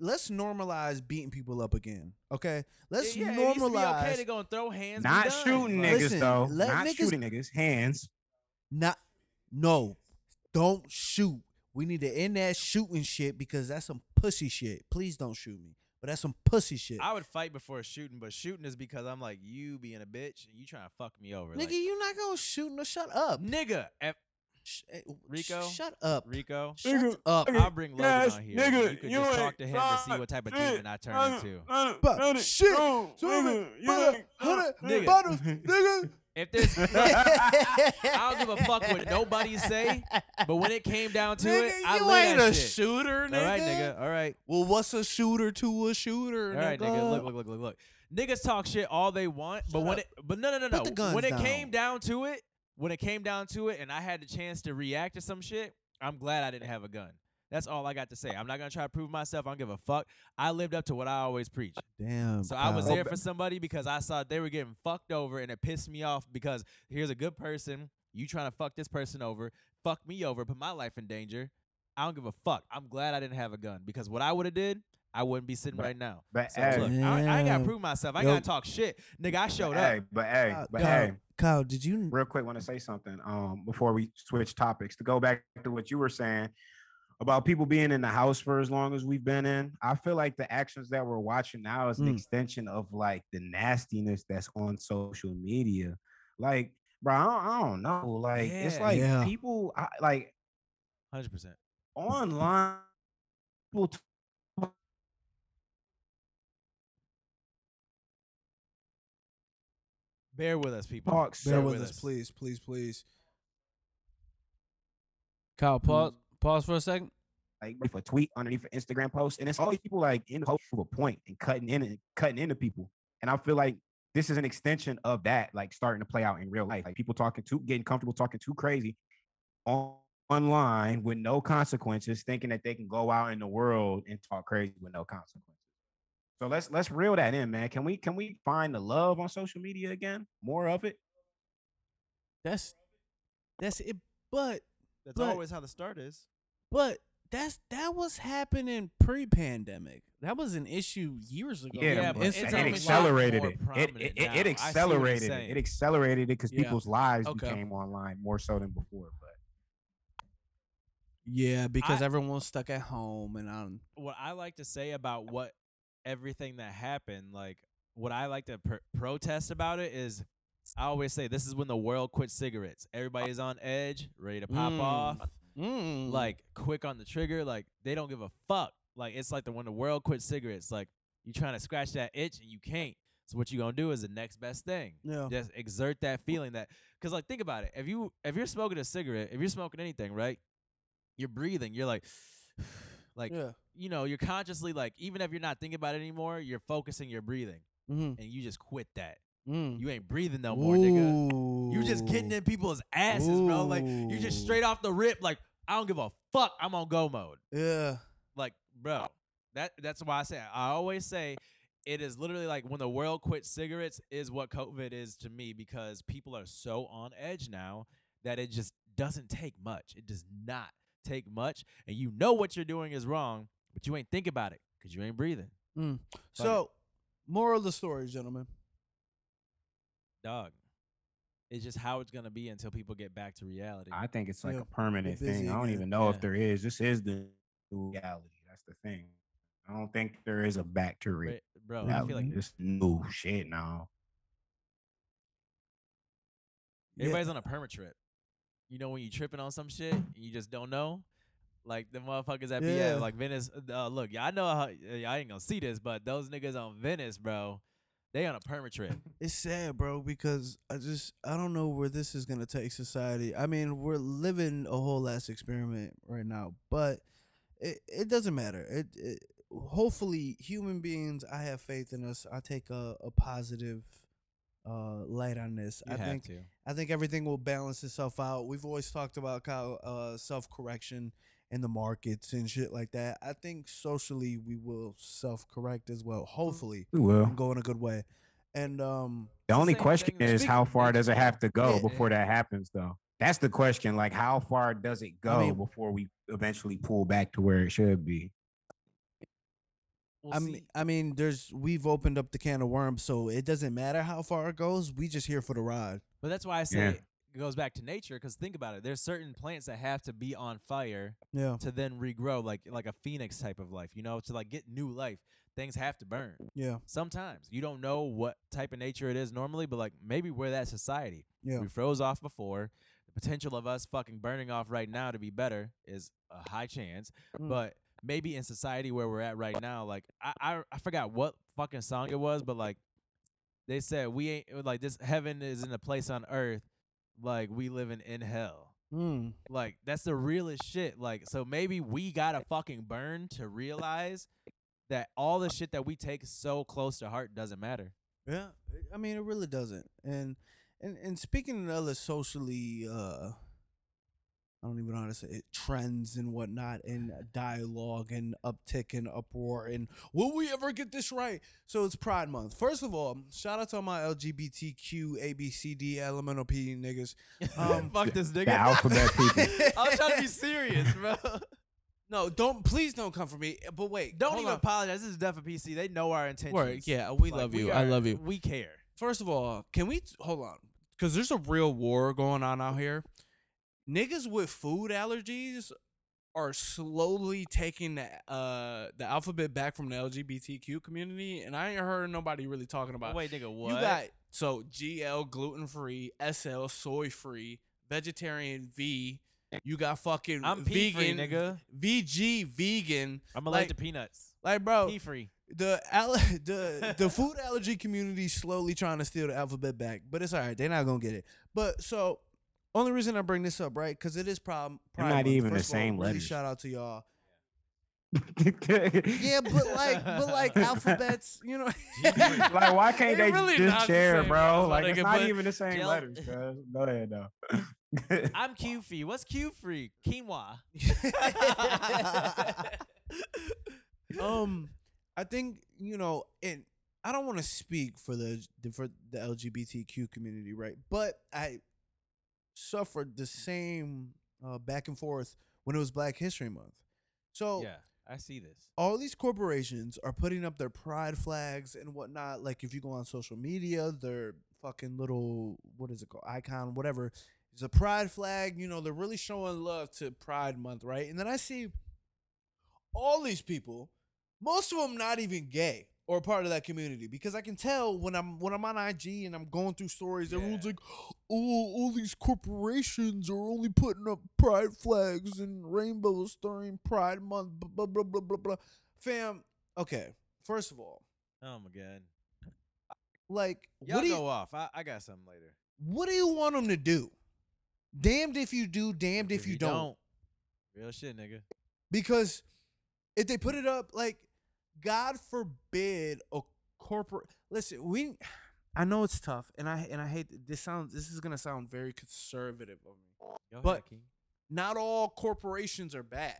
let's normalize beating people up again, okay? Let's yeah, yeah, it needs to be normalize okay to go and throw hands. not shooting niggas Listen, though. let Not niggas- shooting niggas. Hands. not, no, don't shoot. We need to end that shooting shit because that's some pussy shit. Please don't shoot me, but that's some pussy shit. I would fight before shooting, but shooting is because I'm like you being a bitch and you trying to fuck me over. Nigga, like, you not gonna shoot no shut up. nigga, if, Sh- eh, sh- Rico? shut up. Rico, Shut Nigga, up. nigga, I'll bring Logan yes, on here. nigga, you could you just talk to him to see what type of shit. demon I turn into. But shit, nigga, nigga, you brother, ain't- hundred nigga. Nigga. If there's, look, (laughs) I don't give a fuck what nobody say, but when it came down to it, Nigga, I you ain't a shit. shooter, All nigga. right, nigga. All right. Well, what's a shooter to a shooter? All right, nigga. Look, look, look, look, look. Niggas talk shit all they want, but when up. it, but no, no, no, no. Put the guns when it down. came down to it, when it came down to it, and I had the chance to react to some shit, I'm glad I didn't have a gun. That's all I got to say. I'm not gonna try to prove myself. I don't give a fuck. I lived up to what I always preach. Damn. So I was there for somebody because I saw they were getting fucked over, and it pissed me off because here's a good person. You trying to fuck this person over, fuck me over, put my life in danger. I don't give a fuck. I'm glad I didn't have a gun because what I would have did, I wouldn't be sitting But- right now. But So hey, look, I, I ain't gotta prove myself. I ain't Yo. gotta talk shit, nigga. I showed but up. hey, but hey, but Kyle, hey, Kyle, did you? real quick, want to say something um before we switch topics to go back to what you were saying about people being in the house for as long as we've been in. I feel like the actions that we're watching now is an Mm. extension of like the nastiness that's on social media. Like, bro, I don't, I don't know. Like, it's like Yeah. people I, like Hundred percent. online. People t- Bear with us, people. talk Bear so with us, please, please, please. Kyle, pause. Pause for a second. like if a tweet underneath an Instagram post, and it's always people like in the post to a point and cutting in and cutting into people. And I feel like this is an extension of that, like starting to play out in real life. Like people talking too, getting comfortable talking too crazy on online with no consequences, thinking that they can go out in the world and talk crazy with no consequences. So let's let's reel that in, man. Can we can we find the love on social media again? More of it? That's that's it. But That's But- always how the start is. but that's that was happening pre-pandemic. That was an issue years ago. Yeah, Yeah, but but it, it's it accelerated it. It, it, it, I see what you're accelerated it. It accelerated it because Yeah. people's lives Okay. became online more so than before. But Yeah, because I- everyone's stuck at home and I'm what I like to say about what everything that happened, like what I like to pr- protest about it is, I always say this is when the world quit cigarettes. Everybody's on edge, ready to pop Mm. off, mm, like quick on the trigger. Like they don't give a fuck. Like it's like the when the world quit cigarettes. Like you trying to scratch that itch and you can't. So what you gonna do is the next best thing. yeah. Just exert that feeling that, cause like think about it. If you if you're smoking a cigarette, if you're smoking anything, right? You're breathing. You're like, (sighs) like yeah. you know, you're consciously like, even if you're not thinking about it anymore, you're focusing your breathing, Mm-hmm. and you just quit that. Mm. You ain't breathing no more, nigga. You just getting in people's asses, bro. Like you just straight off the rip, like I don't give a fuck. I'm on go mode. Yeah. Like, bro, that that's why I say I always say it is literally like when the world quit cigarettes is what COVID is to me because people are so on edge now that it just doesn't take much. It does not take much, and you know what you're doing is wrong, but you ain't think about it because you ain't breathing. Mm. So, moral of the story, gentlemen. Dog. It's just how it's gonna be until people get back to reality. I think it's like Yeah, a permanent busy thing. I don't again. even know Yeah. if there is. This is the reality. That's the thing. I don't think there is a back to Bro, re- bro, I feel like this new shit now. everybody's on a perma trip. You know when you tripping on some shit and you just don't know, like the motherfuckers that be Yeah. at like Venice. Uh, look, y'all know how y'all ain't gonna see this, but those niggas on Venice, bro, they on a perma trip. It's sad, bro, because I just I don't know where this is gonna take society. I mean, we're living a whole last experiment right now, but it it doesn't matter. It, it hopefully human beings. I have faith in us. I take a, a positive uh light on this. You I think to. I think everything will balance itself out. We've always talked about how uh, self correction in the markets and shit like that. I think socially we will self correct as well. Hopefully, We will. go in a good way. And um, The the only same question is how far does it have to go Yeah. before that happens, though? That's the question. Like, how far does it go mean- before we eventually pull back to where it should be? We'll I see. mean, I mean, there's we've opened up the can of worms, so it doesn't matter how far it goes. We just here for the ride. but that's why I say Yeah. It goes back to nature. Because think about it, there's certain plants that have to be on fire Yeah, to then regrow, like like a phoenix type of life. You know, to like get new life, things have to burn. yeah, Sometimes you don't know what type of nature it is normally, but like maybe we're that society. yeah. We froze off before. The potential of us fucking burning off right now to be better is a high chance. Mm. But maybe in society where we're at right now, like I, I I forgot what fucking song it was, but like they said we ain't like this heaven is in a place on earth, like we living in hell. Mm. Like that's the realest shit. Like so maybe we gotta fucking burn to realize that all the shit that we take so close to heart doesn't matter. Yeah, I mean, it really doesn't. And and and speaking of other socially, uh, I don't even know how to say it, trends and whatnot, and dialogue and uptick and uproar. And will we ever get this right? So it's Pride Month. First of all, shout out to all my LGBTQ, ABCD, elemental P niggas. (laughs) Um, Fuck this The nigga. alphabet people. (laughs) I was trying to be serious, bro. (laughs) no, don't please don't come for me. But wait, Don't hold even on. apologize. This is Deaf and PC. They know our intentions. Word, yeah, we Like, love you. I love you. We care. First of all, can we hold on? Because there's a real war going on out here. Niggas with food allergies are slowly taking the uh the alphabet back from the LGBTQ community, and I ain't heard nobody really talking about. It. Wait, nigga, what? You got so GL gluten free, SL soy free, vegetarian V. You got fucking I'm pea free, vegan, nigga. VG vegan. I'm allergic like- to peanuts. Like bro, Pea free. the al- (laughs) the the food allergy community slowly trying to steal the alphabet back, but it's all right. They're not gonna get it. But so, only reason I bring this up, right? Because it is problem. They're Pride not Month. even the First of all, same really letters. Shout out to y'all. (laughs) Yeah, but like, but like alphabets, you know. (laughs) like, why (laughs) can't They're they really not just the share, same bro? letters, Like, it's nigga, not but- even the same Jill- letters, cuz. Go ahead, though. I'm Q free. What's Q free? Quinoa. um, I think you know, and I don't want to speak for the the- for the LGBTQ community, right? But I suffered the same uh, back and forth when it was Black History Month. So yeah, I see this. all these corporations are putting up their pride flags and whatnot. Like if you go on social media, their fucking little what is it called icon, whatever, is a pride flag. You know, they're really showing love to Pride Month, right? And then I see all these people, most of them not even gay or part of that community, because I can tell when I'm when I'm on IG and I'm going through stories, everyone's like, "Oh, all these corporations are only putting up pride flags and rainbows during Pride Month." Blah blah blah blah blah. Fam, okay. First of all, Oh my god. like, Y'all what do go you off. I, I got something later. what do you want them to do? Damned if you do, damned if, you, don't. Real shit, nigga. because if they put it up like god forbid a corporate listen we i know it's tough and i and i hate this sounds this is gonna sound very conservative of me But- not all corporations are bad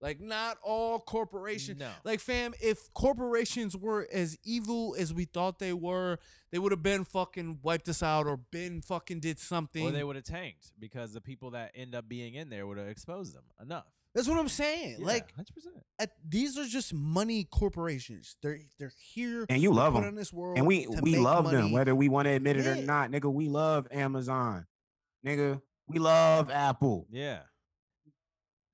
like not all corporations No. like fam if corporations were as evil as we thought they were they would have been fucking wiped us out or been fucking did something Or they would have tanked because the people that end up being in there would have exposed them enough. That's what i'm saying Yeah, like 100%. at, these are just money corporations. They're they're here And you love put them. on this world And we we make love them, whether we want to admit it or not, nigga. We love Amazon, nigga. We love Apple. Yeah.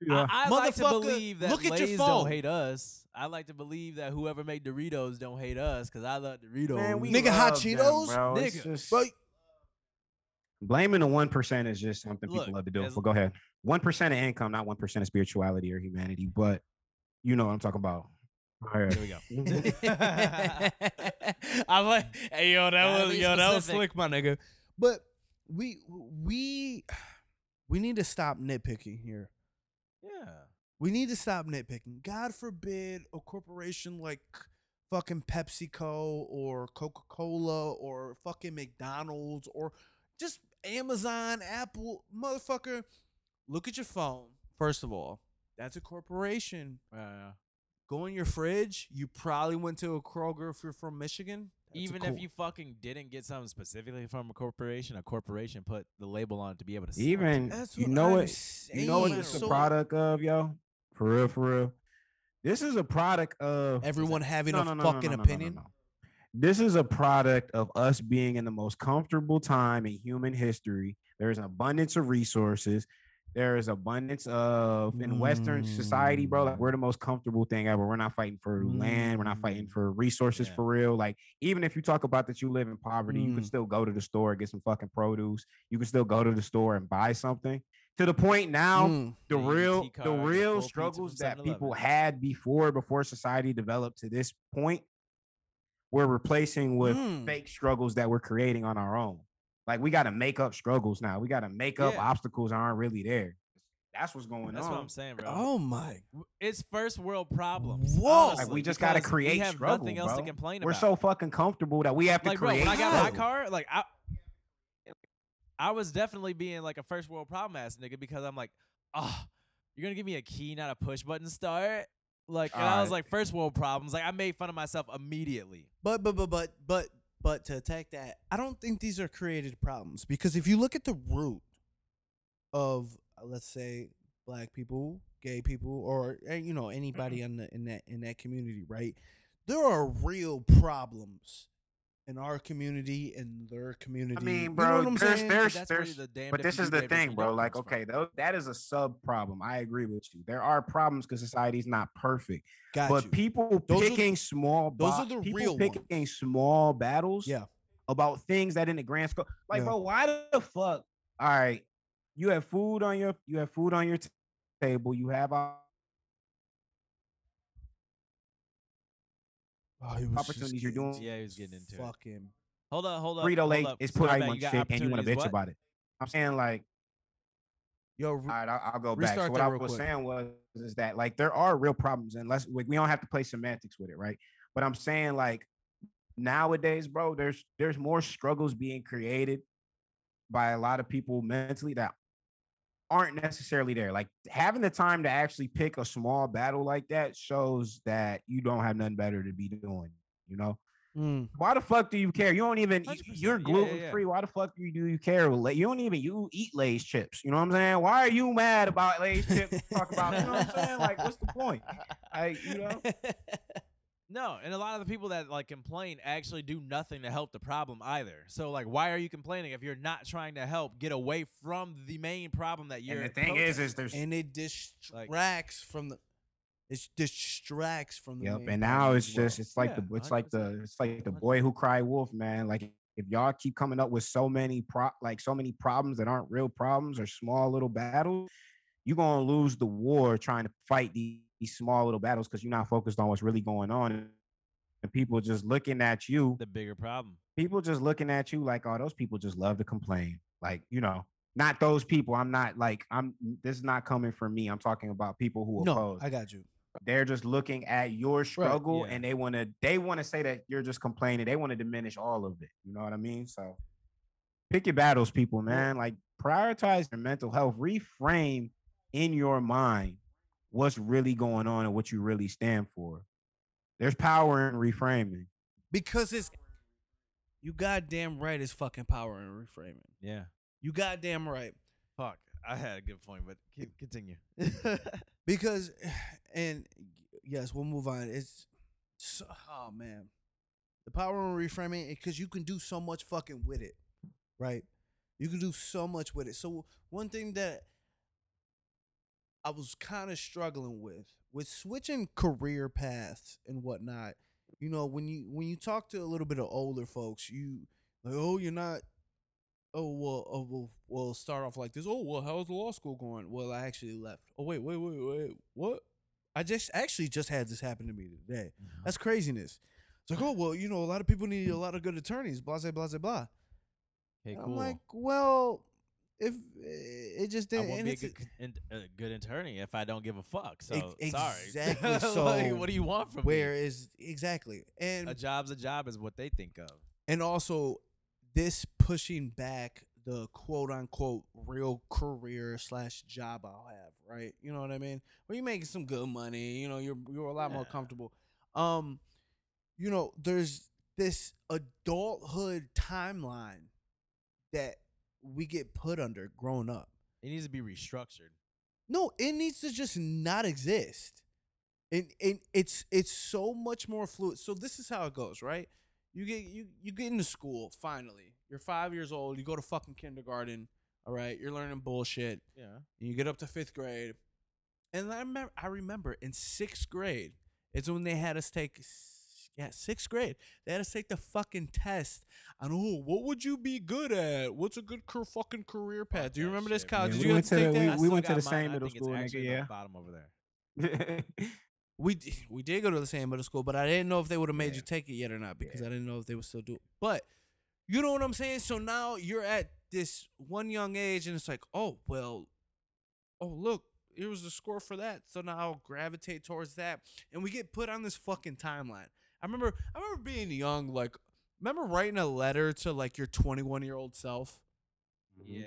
Yeah. I, I like to Motherfucker, believe that look at your phone. don't hate us. I like to believe that whoever made Doritos don't hate us because I love Doritos. Man, we Nigga, Hot love them, Cheetos? bro. Nigga, just- But blaming the one percent is just something Look, people love to do. as- So go ahead. One percent of income, not one percent of spirituality or humanity, but you know what I'm talking about. All right. Here we go. (laughs) I'm like, (laughs) hey yo, that Gotta was be yo, that was slick, my nigga. But we we (sighs) we need to stop nitpicking here. yeah. We need to stop nitpicking. God forbid a corporation like fucking PepsiCo or Coca Cola or fucking McDonald's or just Amazon, Apple, motherfucker. Look at your phone. First of all, that's a corporation. Uh, Go in your fridge. You probably went to a Kroger if you're from Michigan. That's even cool- if you fucking didn't get something specifically from a corporation, a corporation put the label on it to be able to sell. Even That's you know I'm what you know what saying. it's a product of, yo. For real, for real. This is a product of everyone having No, a no, no, no, fucking no, no, no, opinion. This is a product of us being in the most comfortable time in human history. There is an abundance of resources. There is abundance of in Western society, bro. Like we're the most comfortable thing ever. We're not fighting for land. We're not fighting Mm. for resources Yeah. for real. Like even if you talk about that you live in poverty, you can Mm. still go to the store get some fucking produce. You can still go to the store and buy something. To the point now, Mm. the real the cards, a full real struggles that people had before before society developed to this point we're replacing with Mm. fake struggles that we're creating on our own like we got to make up struggles now we got to make up Yeah. obstacles that aren't really there that's what's going That's on That's what I'm saying, bro. Oh my It's first world problems. Whoa. Like, we just gotta create We have struggle, nothing else to bro. complain we're about. so fucking comfortable that we have to like, bro, create when I got my car, like I, I was definitely being like a first world problem ass nigga because I'm like, oh, you're gonna give me a key, not a push button start. Like, and I was like, first world problems. Like, I made fun of myself immediately. But but but but but but to attack that, I don't think these are created problems because if you look at the root of uh, let's say black people, gay people, or eh, you know anybody in the in that in that community, right? There are real problems in our community and their community. I mean, You know bro, what I'm there's saying? there's where there's the but this is the do, damn if thing, bro. Like, okay, tho- that is a sub problem. I agree with you. There are problems because society's not perfect. Got but you. people Those are the- picking small, those bo- are the people real picking ones. small battles. Yeah. About things that in the grand scope, like, Yeah. bro, why the fuck? All right, you have food on your you have food on your t- table. You have Oh, he was just opportunities you're doing. Yeah, he was getting into it. fucking. Hold up, hold up. Frito up. is Sorry, put out on shit, and you want to bitch what? about it. I'm saying like, Yo, all right, I'll, I'll go back. So what I was quick. saying was is that like there are real problems, and let's like, we don't have to play semantics with it, right? But I'm saying like nowadays, bro, there's there's more struggles being created by a lot of people mentally that aren't necessarily there. Like having the time to actually pick a small battle like that shows that you don't have nothing better to be doing. You know, Mm. why the fuck do you care? You don't even. You're Yeah, yeah, gluten yeah. free. Why the fuck do you do you care? You don't even you eat Lay's chips. You know what I'm saying? Why are you mad about Lay's chips? Talk about. You know what I'm saying? Like, what's the point? (laughs) Like, you know. No, and a lot of the people that like complain actually do nothing to help the problem either. So like, why are you complaining if you're not trying to help get away from the main problem that you're? And the thing is, is there's and it distracts from the it distracts from the Yep. main And now as it's just it's like Yeah, the it's like the it's like the boy who cried wolf, man. Like if y'all keep coming up with so many pro like so many problems that aren't real problems or small little battles, you're gonna lose the war trying to fight these, these small little battles because you're not focused on what's really going on. And people just looking at you, the bigger problem. people just looking at you like, oh, those people just love to complain. Like, you know, not those people. I'm not like I'm this is not coming from me. I'm talking about people who no, oppose I got you. they're just looking at your struggle yeah. and they want to they want to say that you're just complaining they want to diminish all of it you know what i mean so pick your battles people man like prioritize your mental health reframe in your mind what's really going on and what you really stand for there's power in reframing Because it's you goddamn right it's fucking power in reframing. Yeah. You goddamn right. Fuck. I had a good point, but c- continue. (laughs) Because (sighs) and yes, we'll move on. It's so, oh man. The power in reframing eh, because you can do so much fucking with it. Right? You can do so much with it. So one thing that I was kind of struggling with with switching career paths and whatnot. You know, when you when you talk to a little bit of older folks, you like, oh, you're not. Oh well, oh well, well, start off like this. Oh well, how's the law school going? Well, I actually left. Oh wait, wait, wait, wait, what? I just actually just had this happen to me today. Mm-hmm. That's craziness. It's like, oh well, you know, a lot of people need a lot of good attorneys. Blah blah blah blah blah. Okay, I'm like, well, if eh, it just didn't. I won't be a good, in- a good attorney if I don't give a fuck. So Ex- sorry. exactly, (laughs) Like, so what do you want from where me? is exactly and A job's a job is what they think of. and also this pushing back the quote unquote real career slash job I'll have, right? You know what I mean? Where you're making some good money, you know, you're you're a lot more comfortable. Um, you know, there's this adulthood timeline that we get put under growing up. It needs to be restructured. No, it needs to just not exist. And, and it's it's so much more fluid. So this is how it goes, right? You get you you get into school finally. You're five years old. You go to fucking kindergarten. All right, you're learning bullshit. Yeah. And you get up to fifth grade. And I remember I remember in sixth grade, it's when they had us take yeah, sixth grade. They had us take the fucking test on oh, what would you be good at? What's a good car- fucking career path? Do you remember this, Kyle? man. Did We you went have to to take the- that? we- still went to got the same mine. I middle think it's school, nigga, actually yeah. the bottom over there. (laughs) We d- we did go to the same middle school, but I didn't know if they would have made Yeah. you take it yet or not because I didn't know if they would still do it. But you know what I'm saying? So now you're at this one young age, and it's like, oh well, oh look, here was the score for that. So now I'll gravitate towards that, and we get put on this fucking timeline. I remember, I remember being young, like, remember writing a letter to like your 21 year old self. Yeah.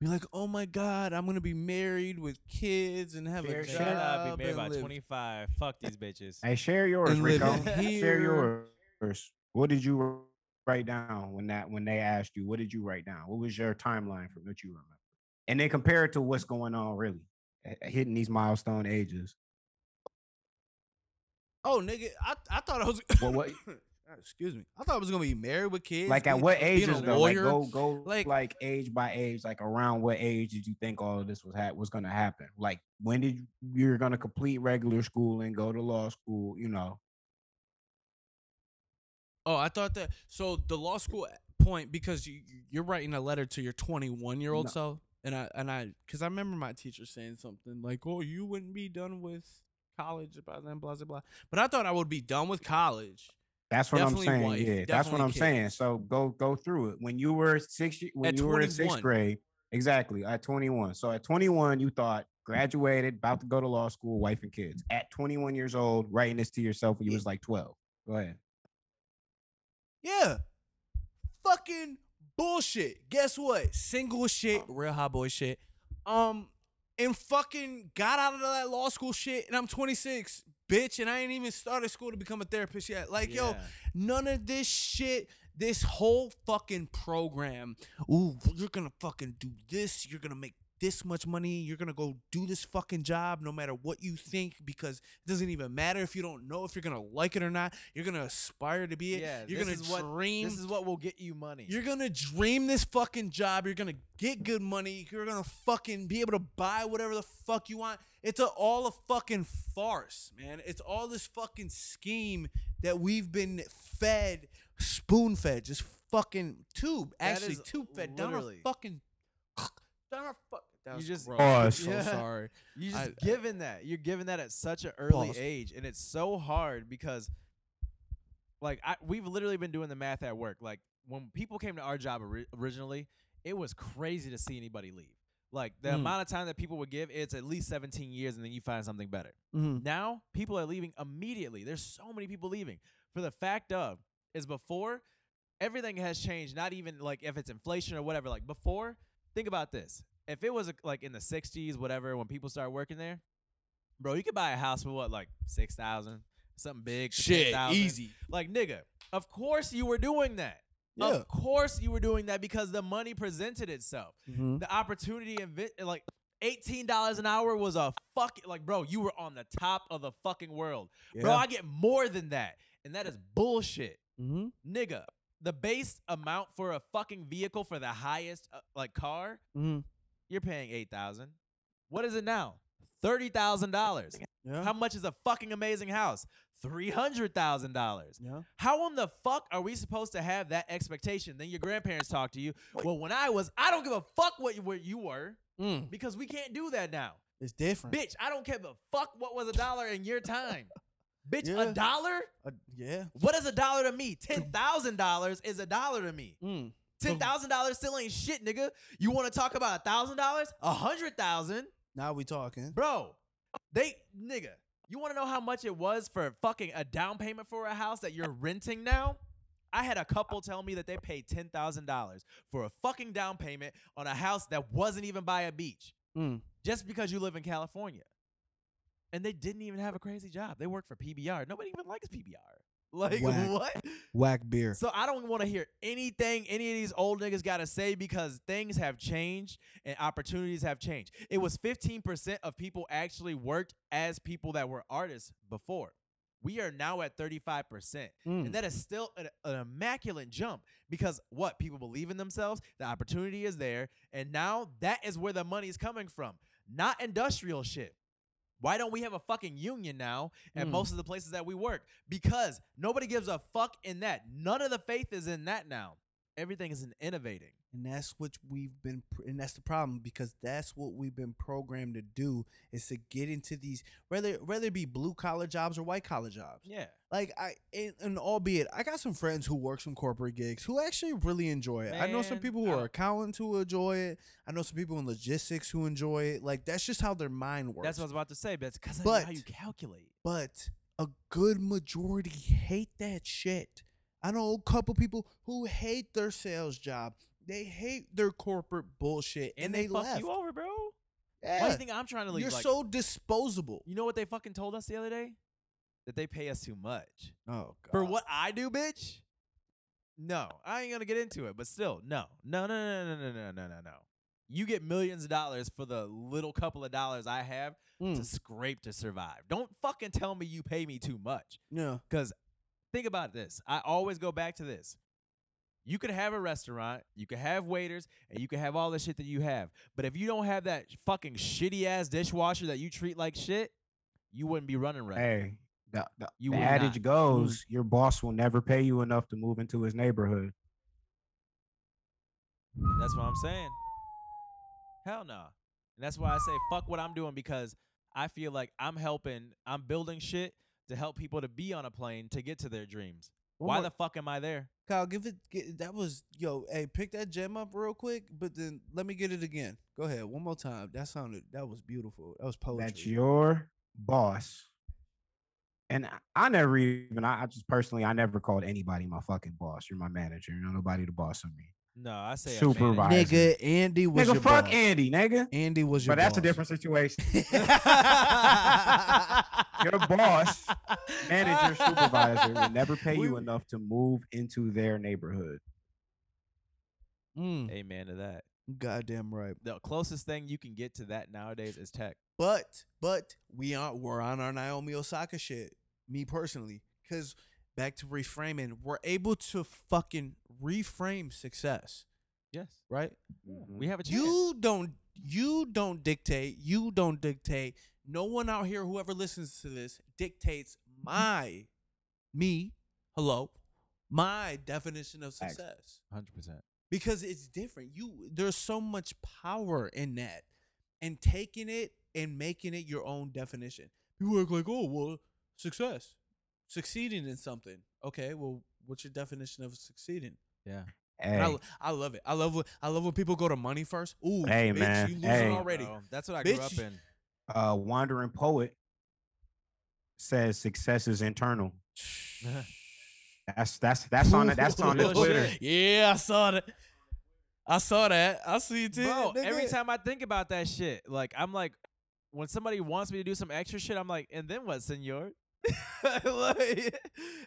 Be like, oh my god, I'm gonna be married with kids and have Share- a share. Shut job. up. Be married and by live- 25. Fuck these bitches. Hey, share yours, And live Rico. (laughs) Share here. yours. What did you write down when that when they asked you? What did you write down? What was your timeline from what you remember? And then compare it to what's going on really, eh, hitting these milestone ages. Oh nigga, I I thought I was. Well, what- (laughs) ah, Excuse me. I thought I was gonna be married with kids. like at what ages though? Like go go Like- like, age by age. Like around what age did you think all of this was ha- was gonna happen? Like when did you, you're gonna complete regular school and go to law school? You know, Oh, I thought that. So the law school point because you you're writing a letter to your 21 year old No. self, and I and I because I remember my teacher saying something like, "Oh, you wouldn't be done with college by then, blah blah blah." But I thought I would be done with college. that's what Definitely I'm saying. wife, yeah, that's what I'm saying. So go go through it. When you were six, when At you were in sixth grade, exactly at 21. So at 21, you thought graduated, about to go to law school, wife and kids. At 21 years old, writing this to yourself when you Yeah. was like 12. Go ahead. Yeah, fucking bullshit. Guess what? Single shit, real hot boy shit. Um, and fucking got out of that law school shit, and I'm 26, bitch, and I ain't even started school to become a therapist yet. Like, yo, None of this shit, this whole fucking program. Ooh, you're gonna fucking do this. You're gonna make this much money. You're gonna go do this fucking job no matter what you think because it doesn't even matter if you don't know if you're gonna like it or not. You're gonna aspire to be it. Yeah, you're this gonna is what- dream. This is what will get you money. You're gonna dream this fucking job. You're gonna get good money. You're gonna fucking be able to buy whatever the fuck you want. It's a, all a fucking farce, man. It's all this fucking scheme that we've been fed, spoon fed, just fucking tube. Actually, tube fed down our fucking, (sniffs) down our fuck. That You was just- gross. Pause. (laughs) I'm so sorry. You just I- given that. You're given that at such an early Pause. age, and it's so hard because, like, I we've literally been doing the math at work. Like, when people came to our job ori- originally, it was crazy to see anybody leave. Like the Mm. amount of time that people would give, it's at least 17 years, and then you find something better. Mhm. Now people are leaving immediately. There's so many people leaving for the fact of is before everything has changed. Not even like if it's inflation or whatever. Like before, think about this. If it was like in the 60s, whatever, when people started working there, bro, you could buy a house for what like six thousand, something big. Shit, 10,000. easy. Like nigga, of course you were doing that. Yeah. Of course you were doing that because the money presented itself Mhm. the opportunity and like eighteen dollars an hour was a fucking like bro, you were on the top of the fucking world, bro. I get more than that, and that is bullshit, Mhm. nigga. The base amount for a fucking vehicle for the highest uh, like car, Mhm. You're paying eight thousand. What is it now? Thirty thousand dollars. Yeah. How much is a fucking amazing house? Three hundred thousand dollars. yeah. How in the fuck are we supposed to have that expectation? Then your grandparents talk to you. Well, when I was, I don't give a fuck what you, where you were Mm. because we can't do that now. It's different. Bitch, I don't give a fuck what was a dollar in your time. (laughs) Bitch, Yeah. a dollar? Uh, yeah. What is a dollar to me? Ten thousand dollars is a dollar to me. Mm. Ten thousand dollars still ain't shit, nigga. You want to talk about a thousand dollars? A hundred thousand, Now we talking. bro. They nigga. You want to know how much it was for fucking a down payment for a house that you're renting now? I had a couple tell me that they paid ten thousand dollars for a fucking down payment on a house that wasn't even by a beach. Mm. just because you live in California. And they didn't even have a crazy job. They work for PBR. Nobody even likes PBR. Like Whack. what? Whack beer. So I don't want to hear anything any of these old niggas got to say because things have changed and opportunities have changed. It was 15% of people actually worked as people that were artists before. We are now at 35%. Mm. And that is still an, an immaculate jump because what? People believe in themselves, the opportunity is there, and now that is where the money is coming from, not industrial shit. Why don't we have a fucking union now at Mm. most of the places that we work? Because nobody gives a fuck in that. None of the faith is in that now. Everything is in innovating. And that's what we've been and that's the problem because that's what we've been programmed to do is to get into these whether whether it be blue collar jobs or white collar jobs Yeah. like i and, and albeit i got some friends who work some corporate gigs who actually really enjoy it i know some people who I- are accountants who enjoy it i know some people in logistics who enjoy it like that's just how their mind works That's what I was about to say, but it's because how you calculate. but a good majority hate that shit. I know a couple people who hate their sales job, they hate their corporate bullshit, and, they, fuck left. you over, bro. Yeah. Why do you think I'm trying to leave? You're Like, so disposable. you know what they fucking told us the other day? That they pay us too much Oh god. for what I do, bitch. No, I ain't gonna get into it, but still, no, no, no, no, no, no, no, no, no, no. You get millions of dollars for the little couple of dollars I have to Mm, scrape to survive. Don't fucking tell me you pay me too much. yeah. Because think about this. I always go back to this. You could have a restaurant, you could have waiters, and you could have all the shit that you have. But if you don't have that fucking shitty ass dishwasher that you treat like shit, you wouldn't be running right. Hey, the, the, You the adage not. goes, your boss will never pay you enough to move into his neighborhood. That's what I'm saying. Hell no. And that's why I say fuck what I'm doing because I feel like I'm helping, I'm building shit to help people to be on a plane to get to their dreams. One why more- the fuck am I there? Kyle, give it. Get, that was yo. Hey, pick that gem up real quick, but then let me get it again. Go ahead, one more time. That sounded. That was beautiful. That was poetry. That's your boss. And I, I never even, I, I just personally, I never called anybody my fucking boss. You're my manager. You're nobody the boss of me. No, I say a Supervisor. manager. nigga. Andy was nigga, your fuck boss. Andy, nigga. Andy was your. But that's a different situation. (laughs) (laughs) (laughs) Your boss, (laughs) manager, supervisor will never pay you enough to move into their neighborhood. Mm, Amen to that. goddamn right. The closest thing you can get to that nowadays is tech. But but we aren't we're on our Naomi Osaka shit. Me personally, because back to reframing, we're able to fucking reframe success, Yes. right? We have a chance. You don't you don't dictate. You don't dictate. No one out here, whoever listens to this, dictates my me. Hello, my definition of success hundred percent. because it's different. You there's so much power in that, and taking it and making it your own definition. People act like, oh well, success, succeeding in something. Okay, well, what's your definition of succeeding? Yeah. And Hey, I, I love it. I love when I love when people go to money first. Ooh, Hey, bitch, man. you losing Hey. already. Bro, that's what I grew up in. uh, wandering poet says success is internal. (sighs) That's that's that's on the, that's on the (laughs) Twitter. Yeah, I saw that. I saw that. I see it too. Bro, nigga. every time I think about that shit, like I'm like, when somebody wants me to do some extra shit, I'm like, and then what, senor? (laughs) like,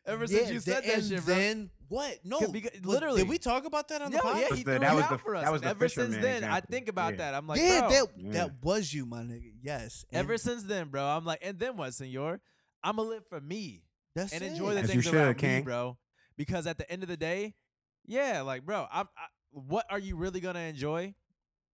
ever since Yeah, you the- said that and shit, bro. then what? No, Cause- literally. Did we talk about that on the Yeah, podcast? yeah, he threw that it was out the- for us. that was the ever since fisherman then, I think about Yeah. that. I'm like, yeah, bro. that Yeah. that was you, my nigga. Yes. ever since then, bro, I'm like, and then what, senor? I'ma live for me that's and it. enjoy the As you things should, around me, King. bro. Because at the end of the day, yeah, like, bro, I'm. I, what are you really gonna enjoy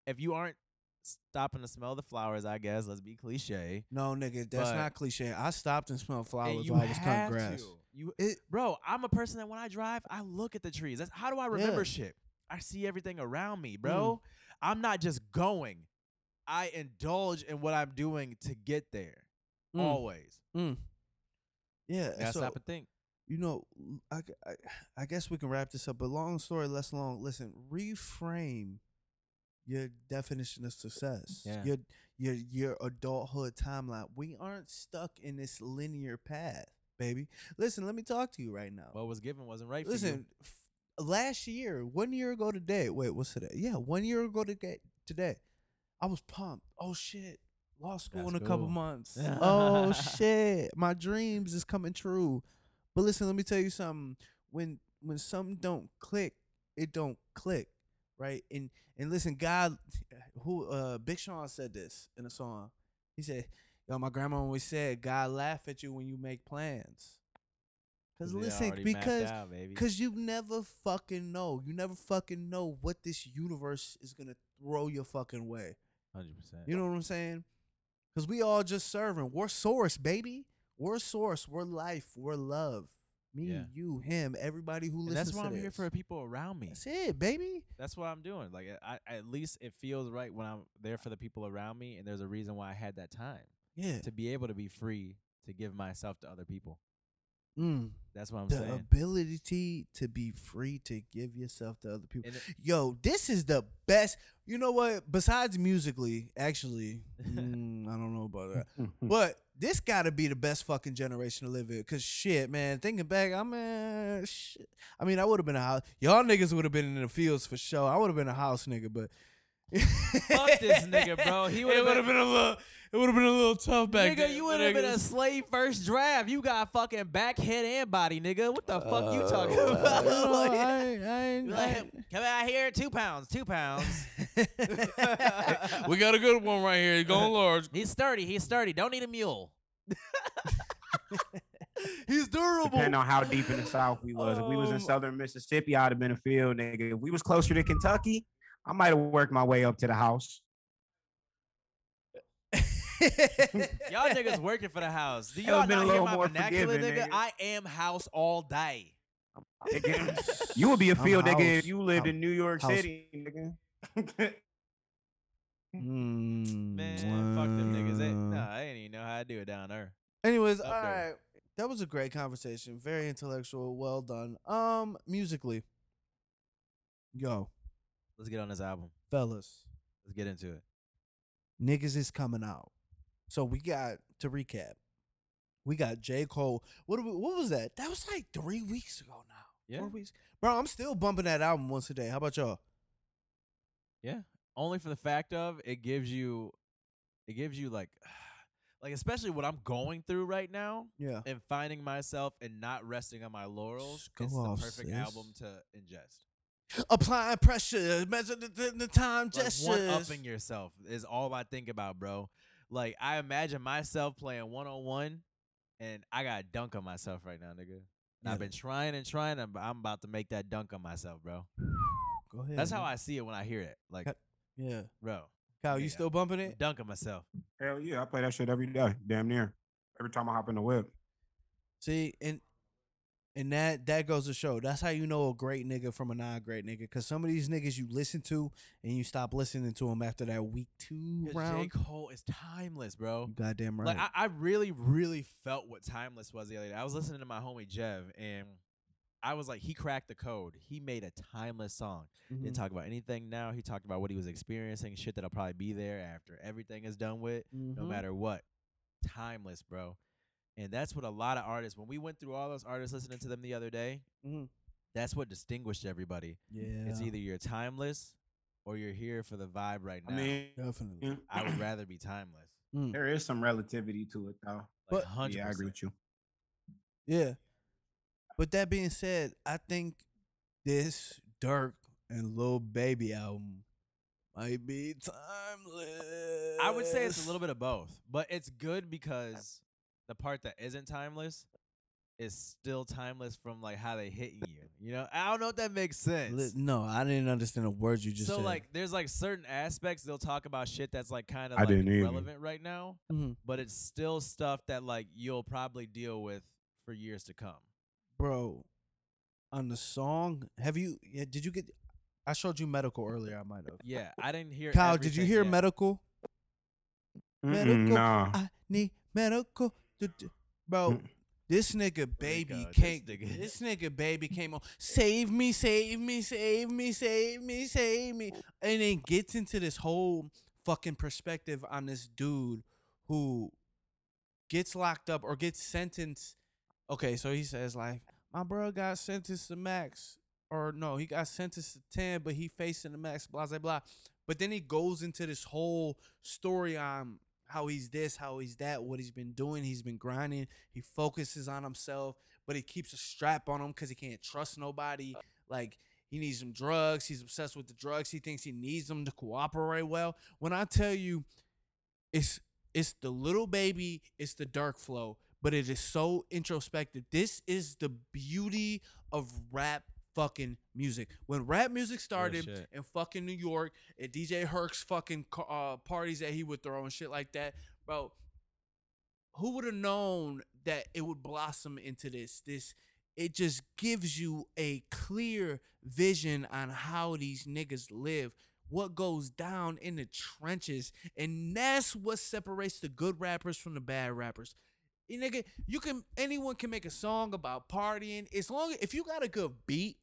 if you aren't stopping to smell the flowers? I guess let's be cliche. No, nigga, that's But- not cliche. I stopped and smelled flowers while I was cutting grass. to. You, It, bro, I'm a person that when I drive, I look at the trees. That's how do I remember Yeah. shit? I see everything around me, bro. I'm not just going. I indulge in what I'm doing to get there. Mm. Always. yeah, Gotta so stop and think. you know, I guess we can wrap this up. But long story less long. Listen, reframe your definition of success. Yeah. Your your your adulthood timeline. We aren't stuck in this linear path, baby. Listen, let me talk to you right now. What was given wasn't right for you. Listen, f- last year, one year ago today. Wait, what's today? Yeah, one year ago today. Today, I was pumped. Oh shit, law school That's in a couple months. (laughs) oh shit, my dreams is coming true. But listen, let me tell you something. When when something don't click, it don't click, right? And and listen, God, who uh Big Sean said this in a song. He said, "Yo, my grandma always said, God laugh at you when you make plans." Cause listen, because out. Cause you never fucking know. You never fucking know what this universe is gonna throw your fucking way. hundred percent. You know what I'm saying? Cause we all just serving. We're source, baby. We're source. We're life. We're love. Me, Yeah. you, him, everybody who And listens that's why to I'm here for the people around me. That's it, baby. That's what I'm doing. Like I, at least it feels right when I'm there for the people around me, and there's a reason why I had that time Yeah. to be able to be free to give myself to other people. Mm. That's what I'm the saying. ability to be free to give yourself to other people. And it- Yo, this is the best. You know what? Besides musically, actually, (laughs) mm, I don't know about that. (laughs) But this got to be the best fucking generation to live in. Cause shit, man, thinking back, I mean, shit. I mean, I would have been a house. Y'all niggas would have been in the fields for sure. I would have been a house nigga, but Fuck this nigga, bro. He would have have been a little. It would have been a little tough back Nigga, then. you but would have been a slave first draft. You got fucking back, head, and body, nigga. What the fuck you talking Uh, about? no, (laughs) Like, I ain't- I ain't- I like, come out here, two pounds, two pounds. (laughs) (laughs) we got a good one right here. He's going large. He's sturdy. He's sturdy. Don't need a mule. He's durable. Depending on how deep in the South we was. If we was in Um, southern Mississippi, I'd have been a field nigga. If we was closer to Kentucky, I might have worked my way up to the house. Y'all niggas working for the house. Do (laughs) y'all been a not hear little my more vernacular, forgiving, nigga? nigga. I am house all day. Nigga, (laughs) you would be a I'm field nigga house- if you lived house- in New York house- City, nigga. Mm, Man, fuck them niggas. They, wow. nah, I ain't even know how to do it down there. Anyways, Up all there. right. That was a great conversation. Very intellectual. Well done. Um, musically. Yo, Let's get on this album. fellas, Let's get into it. niggas is coming out. So we got to recap. We got J. Cole. What we, what was that? That was like three weeks ago now. Yeah. Four weeks. Bro, I'm still bumping that album once a day. How about y'all? Yeah. Only for the fact of it gives you, it gives you like, (sighs) like especially what I'm going through right now Yeah. and finding myself and not resting on my laurels. Go it's off, the perfect sis. album to ingest. Applying pressure, measure the, the, the time Like gestures. one upping yourself is all I think about, bro. Like I imagine myself playing one on one, and I got to dunk on myself right now, nigga. And Yeah. I've been trying and trying, and I'm about to make that dunk on myself, bro. Go ahead. That's how. I see it when I hear it. Like, Yeah. bro, Kyle, you still bumping it? dunking myself. Hell yeah, I play that shit every day, damn near. Every time I hop in the whip. See, and and that that goes to show. That's how you know a great nigga from a non great nigga. Cause some of these niggas you listen to and you stop listening to them after that week two 'Cause J. round. Cole is timeless, bro. You goddamn right. Like I, I really, really felt what timeless was the other day. I was listening to my homie Jev, and I was like, he cracked the code. He made a timeless song. Mhm. Didn't talk about anything now. He talked about what he was experiencing, shit that'll probably be there after everything is done with, no Mhm. matter what. Timeless, bro. And that's what a lot of artists, when we went through all those artists listening to them the other day, Mhm. that's what distinguished everybody. Yeah. It's either you're timeless or you're here for the vibe right now. I mean, definitely. I would rather be timeless. Mm. there is some relativity to it though. Like But- 100%. Yeah, I agree with you. Yeah. But that being said, I think this Durk and Lil Baby album might be timeless. I would say it's a little bit of both, but it's good because the part that isn't timeless is still timeless from like how they hitting you. You know, I don't know if that makes sense. No, I didn't understand a word you just said. so said. like, there's like certain aspects they'll talk about shit that's like kind of I like didn't either. relevant right now, Mhm. but it's still stuff that like you'll probably deal with for years to come. bro, on the song, have you? Yeah, did you get? I showed you medical earlier. I might have. Yeah, I didn't hear. Kyle, did you everything hear yet. medical? Mm-mm, Medical. nah. I need medical. Du- du- Bro, Mm. this nigga baby God, this came. nigga. This nigga baby came on. Save me, save me, save me, save me, save me, and then gets into this whole fucking perspective on this dude who gets locked up or gets sentenced. Okay, so he says like, my bro got sentenced to max, or no, he got sentenced to ten, but he facing the max. Blah blah blah. But then he goes into this whole story on how he's this, how he's that, what he's been doing. He's been grinding. He focuses on himself, but he keeps a strap on him because he can't trust nobody. Like he needs some drugs. He's obsessed with the drugs. He thinks he needs them to cooperate well. When I tell you, it's it's the little baby, it's the Durk flow, but it is so introspective. This is the beauty of rap fucking music. When rap music started shit. in fucking New York at DJ Herc's fucking uh, parties that he would throw and shit like that, bro. Who would have known that it would blossom into this? This it just gives you a clear vision on how these niggas live, what goes down in the trenches, and that's what separates the good rappers from the bad rappers. Eh, nigga, you can anyone can make a song about partying as long if you got a good beat.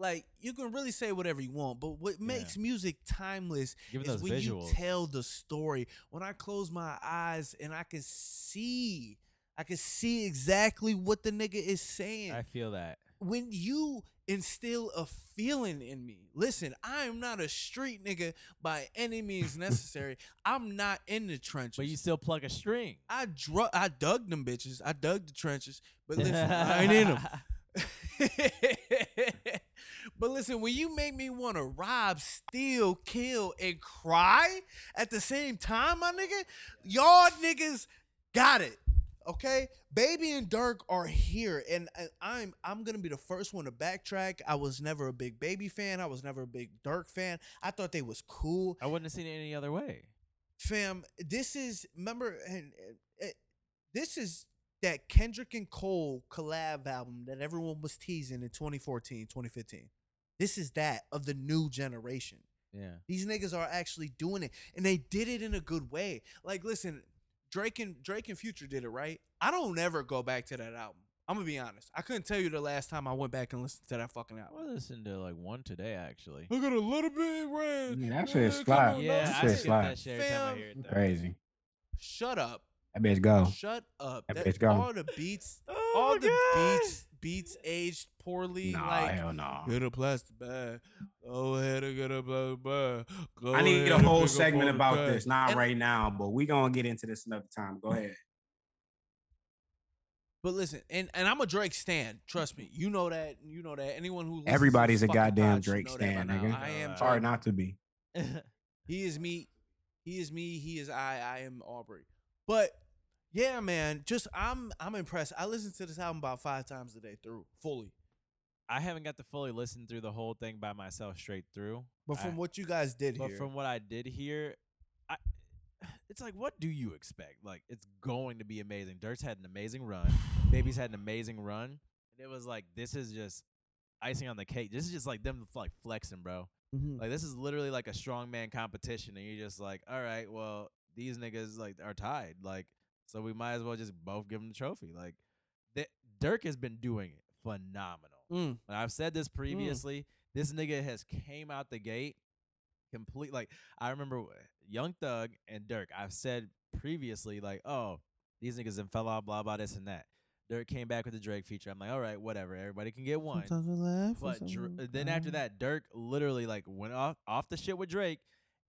Like you can really say whatever you want, but what makes music timeless Give is when visuals. you tell the story. When I close my eyes and I can see, I can see exactly what the nigga is saying. I feel that. when you instill a feeling in me, listen, I am not a street nigga by any means (laughs) necessary. I'm not in the trenches. But you still plug a string. I dru- I dug them bitches. I dug the trenches. But listen, I ain't in them. (laughs) but listen, when you make me want to rob, steal, kill, and cry at the same time, my nigga, y'all niggas got it. Okay, Baby and Durk are here, and and I'm I'm gonna be the first one to backtrack. I was never a big Baby fan. I was never a big Durk fan. I thought they was cool I wouldn't have seen it any other way. fam this is remember and uh, this is that kendrick and cole collab album that everyone was teasing in 2014 2015 this is that of the new generation Yeah. these niggas are actually doing it and they did it in a good way like listen drake and drake and future did it right i don't ever go back to that album i'm gonna be honest i couldn't tell you the last time i went back and listened to that fucking album. I listened to like one today actually. Look at a little bit red. Yeah, that shit come slap. on, Yeah, That I shit skip slap. that shit every time I hear it. though. Crazy. shut up That bitch go. shut up That That- bitch go. all the beats Oh all my the God. beats beats aged poorly. Nah, like hell no. Get a plastic bag. Go ahead and get a plastic bag. Go I need a whole segment about bags. this, not And- right now, but we gonna get into this another time. Go ahead. But listen, and, and I'm a Drake stan. Trust me, you know that. You know that. Anyone who Everybody's a goddamn pod Drake stan, nigga. I am. Sorry not to be. (laughs) He is me. He is me. He is I. I am Aubrey. But yeah, man, just I'm I'm impressed. I listened to this album about five times a day through fully. I haven't got to fully listen through the whole thing by myself straight through. But from I- what you guys did here But here, from what I did here, I (sighs) it's like what do you expect? Like it's going to be amazing. Durk's had an amazing run. Baby's had an amazing run. And it was like this is just icing on the cake. This is just like them like flexing, bro. Mhm. Like this is literally like a strongman competition, and you're just like, all right, well these niggas like are tied, like so we might as well just both give him the trophy. Like th- Durk has been doing it phenomenal. Mm. And I've said this previously. This nigga has came out the gate complete. Like I remember Young Thug and Durk. I've said previously, like, oh, these niggas and fell off, blah blah this and that. Durk came back with the Drake feature. I'm like, all right, whatever. Everybody can get one. Laugh. But Dr- then after that, Durk literally like went off off the shit with Drake,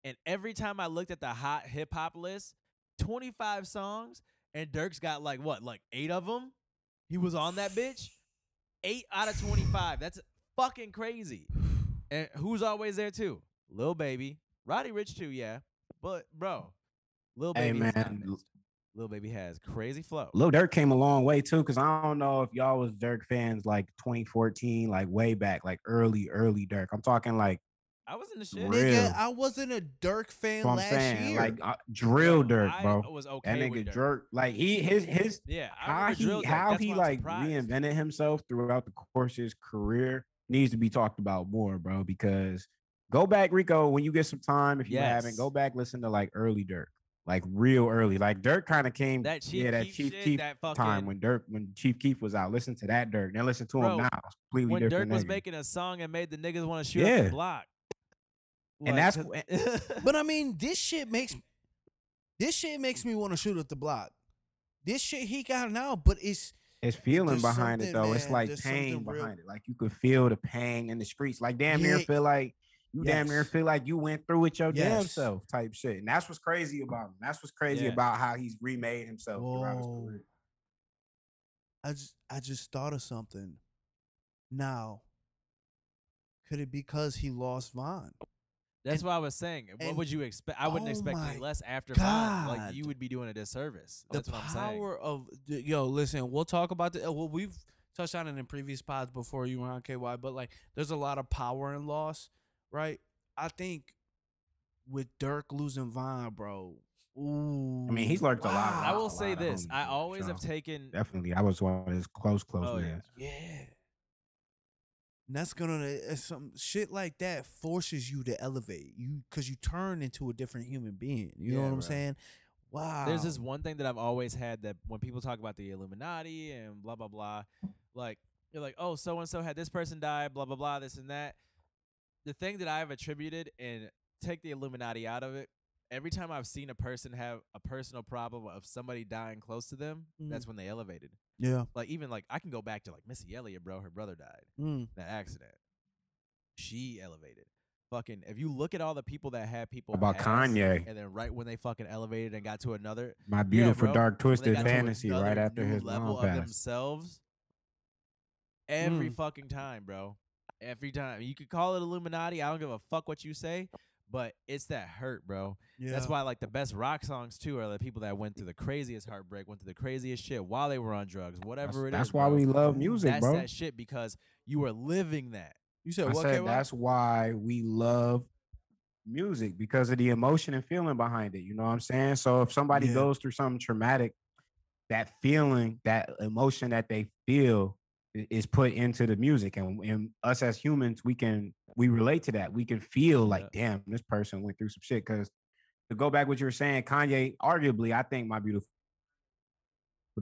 and every time I looked at the hot hip hop list, 25 songs, and Durk's got like what, like eight of them. He was on that bitch. Eight out of 25. That's fucking crazy. (sighs) And who's always there too? Lil Baby, Roddy Ricch too, yeah. But bro, Lil Baby, has not man. Lil Baby has crazy flow. Lil Durk came a long way too, because I don't know if y'all was Durk fans like 2014, like way back, like early, early Durk. I'm talking like I was in the shit. Real. Nigga, I wasn't a Durk fan last saying, year. like uh, drill Bro, Durk, I bro. was okay that with nigga Durk. Durk, like he his his Yeah, how he Durk. how That's he like surprised. reinvented himself throughout the course of his career needs to be talked about more, bro. Because go back, Rico, when you get some time, if you haven't, go back listen to like early Durk, like real early. Like Durk kind of came, That Chief yeah, that Keef Chief shit, Keef that fucking time when Durk when Chief Keef was out. Listen to that Durk, then listen to Bro, him now. It's completely when Durk different. was nigga. making a song and made the niggas want to shoot up Yeah. the block. And that's (laughs) But I mean, this shit makes this shit makes me want to shoot at the block. This shit he got now, but it's It's feeling behind it though. It's like pain something real- behind it. Like you could feel the pain in the streets. Like damn near feel like you damn near feel like you went through it your damn self type shit. And that's what's crazy about him. That's what's crazy Yeah. about how he's remade himself throughout his career. I just I just thought of something. Now, could it be because he lost Von? That's what I was saying. What would you expect? I wouldn't oh expect any less after Von. Like you would be doing a disservice. The That's what I'm saying. power of the, yo, listen, we'll talk about the uh, well, we've touched on it in previous pods before you were on KY, but like there's a lot of power in loss, right? I think with Durk losing Von, bro. Ooh, I mean, he's lurked a lot. I will lot say this: I bro, always have taken. definitely. I was one of his close, close Oh, yeah. Yeah. And that's gonna uh, some shit like that forces you to elevate you because you turn into a different human being. You know Yeah, what I'm saying? Wow. There's this one thing that I've always had that when people talk about the Illuminati and blah blah blah, like you're like, oh, so and so had this person die, blah blah blah, this and that. The thing that I've attributed and take the Illuminati out of it. Every time I've seen a person have a personal problem of somebody dying close to them, that's when they elevated. Yeah. Like even like I can go back to like Missy Elliott, bro. Her brother died Mm. in that accident. She elevated. Fucking, if you look at all the people that had people About Kanye. and then right when they fucking elevated and got to another My beautiful bro. dark twisted fantasy right after his level mom of passed. themselves, every Mm. fucking time, bro. Every time you could call it Illuminati. I don't give a fuck what you say, but it's that hurt, bro. Yeah. That's why like the best rock songs too are the people that went through the craziest heartbreak, went through the craziest shit while they were on drugs, That's, whatever it is. that's why bro. we love music, That's bro. that shit because you were living that. You said I what? said K-Rock? that's why we love music because of the emotion and feeling behind it. You know what I'm saying? So if somebody Yeah. goes through something traumatic, that feeling, that emotion that they feel is put into the music. And, and us as humans, we can we relate to that. We can feel like, damn, this person went through some shit. Cause to go back what you were saying, Kanye, arguably, I think my beautiful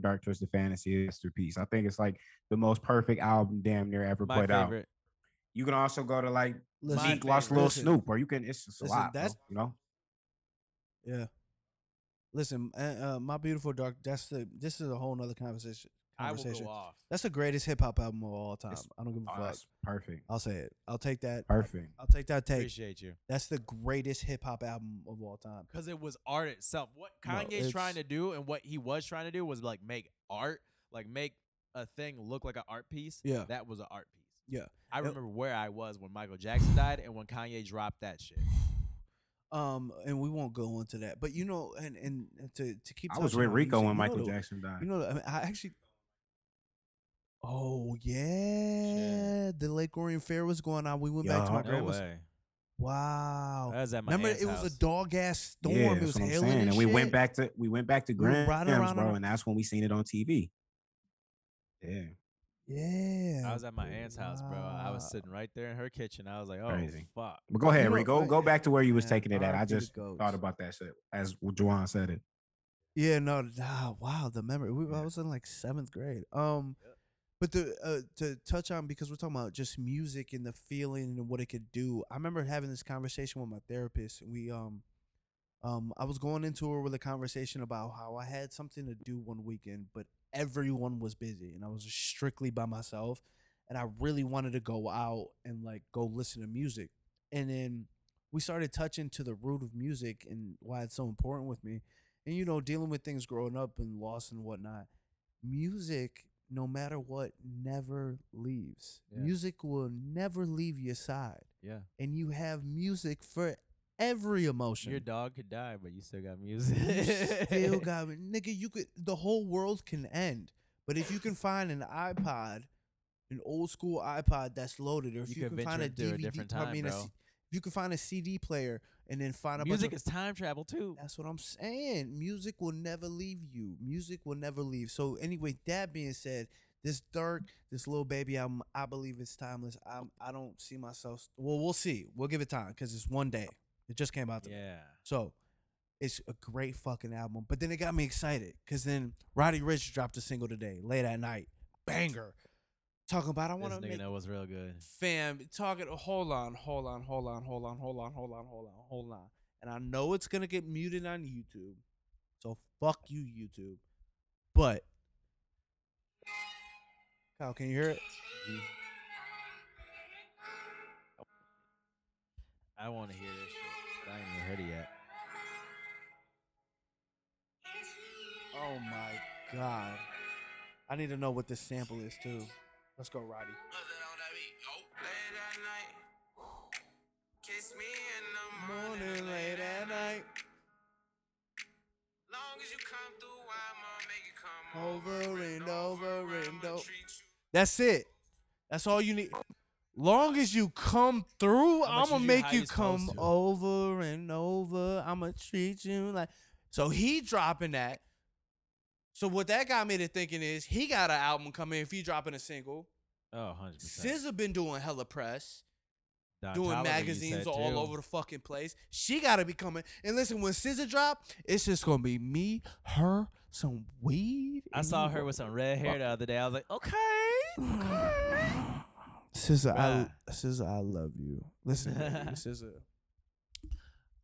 Dark Twisted Fantasy masterpiece. I think it's like the most perfect album damn near ever My put out. You can also go to like Zeke lost Little listen, Snoop, or you can. It's just a listen, lot, that's- bro, you know. Yeah. Listen, uh, uh, my beautiful dark. That's the. This is a whole nother conversation. I will Conversation. go off. That's the greatest hip hop album of all time. It's- I don't give a Oh, fuck. that's perfect, I'll say it. I'll take that. perfect. I'll take that take. Appreciate you. That's the greatest hip hop album of all time. Because it was art itself. What No, Kanye's trying to do and what he was trying to do was like make art, like make a thing look like an art piece. Yeah. That was an art piece. Yeah. I It- remember where I was when Michael Jackson died and when Kanye dropped that shit. Um, and we won't go into that, but you know, and and to to keep. I was with on Rico when you know Michael Jackson died. You know, I, mean, I actually. Oh yeah, the Lake Orion Fair was going on. We went back to my No grandma's. way. Wow. That was at my Remember, it was a dog ass storm. yeah, it was what I'm hailing saying. and And we went back to we went back to We Grams, around bro, and that's when we seen it on TV. Yeah, Yeah. I was at my aunt's house, bro. I was sitting right there in her kitchen. I was like, oh Crazy. fuck. but go ahead, know, Rico. I- Go back to where you was man, taking it at. I just thought about that shit as Juwan said it. Yeah, no, wow, the memory. We, I was in like seventh grade. Um, but the uh, to touch on because we're talking about just music and the feeling and what it could do. I remember having this conversation with my therapist. We um, um, I was going into her with a conversation about how I had something to do one weekend, but everyone was busy and I was strictly by myself, and I really wanted to go out and like go listen to music. And then we started touching to the root of music and why it's so important with me and you know dealing with things growing up and loss and whatnot music no matter what never leaves Yeah. music will never leave your side Yeah. and you have music for every emotion Your dog could die, but you still got music. still (laughs) got nigga you could the whole world can end but if you can find an ipod an old school ipod that's loaded or if You you, can find a into a dvd different I time, mean, a bro. You can find a cd player and then find a bunch Music of- is time travel too. that's what I'm saying. Music will never leave you. Music will never leave. So anyway, that being said, this Durk, this little baby album, I believe it's timeless. I'm, I don't see myself. Well, we'll see. We'll give it time because it's one day. It just came out. Today. Yeah. So it's a great fucking album. But then it got me excited because then Roddy Ricch dropped a single today, late at night, banger talking about I want to make that was real good. Fam, talking hold on, hold on, hold on, hold on, hold on, hold on, hold on, hold on. And I know it's gonna get muted on YouTube. So fuck you, YouTube. But Kyle, can you hear it? I wanna hear this shit. I ain't even heard it yet. Oh my god. I need to know what this sample is too let's go roddy. Kiss me in the morning late at night. Long as you come through, I'ma make it come over and over and over. That's it. That's all you need. Long as you come through I'ma i'ma treat you make you you come over and over. I'ma treat you like so he dropping that so what that got me to thinking is he got an album coming if he dropping a single Oh, 100%. SZA been doing hella press Don doing you magazines all too. over the fucking place. She gotta be coming. And listen, when SZA drop, it's just gonna be me, her, some weed. I saw her with some red hair the other day. I was like, okay. SZA, I. SZA, I love you. Listen, SZA. (laughs)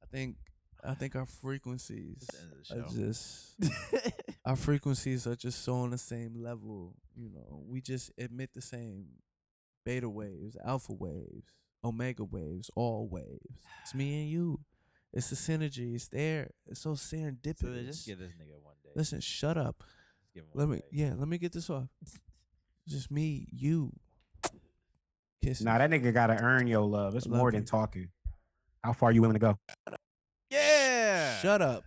I think, I think our frequencies This are just (laughs) our frequencies are just so on the same level. You know, we just emit the same beta waves, alpha waves, omega waves, all waves. It's me and you. It's the synergy. It's there. It's so serendipitous. so they just give this nigga one day. Listen, shut up. Just give him Let me, day. yeah, let me get this off. Just me, you. Kiss. Nah, that nigga gotta earn your love. It's Love more than talking. How far are you willing to go? Shut up.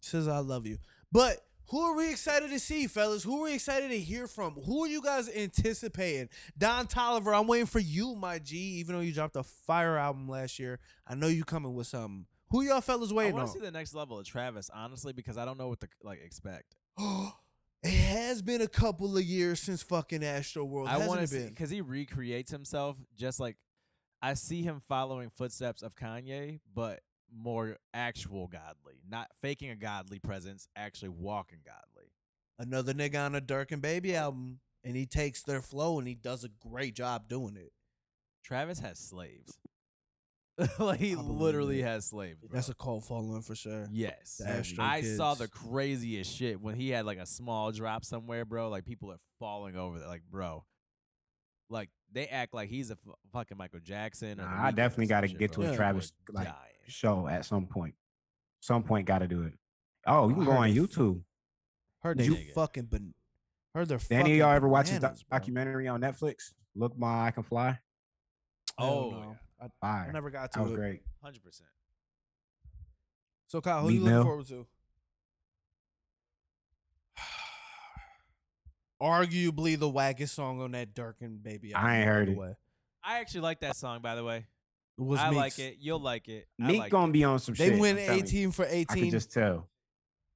Says I love you. But who are we excited to see, fellas? Who are we excited to hear from? Who are you guys anticipating? Don Toliver, I'm waiting for you, my G. Even though you dropped a fire album last year, I know you coming with something. Who y'all fellas waiting for? I waiting want on? to see the next level of Travis, honestly, because I don't know what to like expect. (gasps) it has been a couple of years since fucking Astro World. I want to because he recreates himself just like I see him following footsteps of Kanye, but more actual godly, not faking a godly presence, actually walking godly. Another nigga on a Durk and Baby album, and he takes their flow and he does a great job doing it. Travis has slaves. (laughs) like he literally it. has slaves. That's a cult following for sure. Yes. The Astro I saw the craziest shit when he had like a small drop somewhere, bro. Like people are falling over there. Like, bro. Like they act like he's a f- fucking Michael Jackson. Or Nah, I definitely gotta get bro. to a People Travis, are like, dying. Show at some point. Some point, gotta do it. Oh, you can go on they f- YouTube. Heard they you- fucking been heard their Did any fucking of y'all ever watch his doc- documentary on Netflix? Look, my I can fly. Hell Oh, no. I, I never got to That was it. great. Hundred percent. So Kyle, who Meek you looking Mill. forward to? (sighs) Arguably the wackest song on that Durk and Baby. I ain't heard it. way. I actually like that song, by the way. It was I Meek's. like it. You'll like it. I Meek like gonna it. be on some shit. They shit. went I'm telling you. 18 for I can 18. just tell.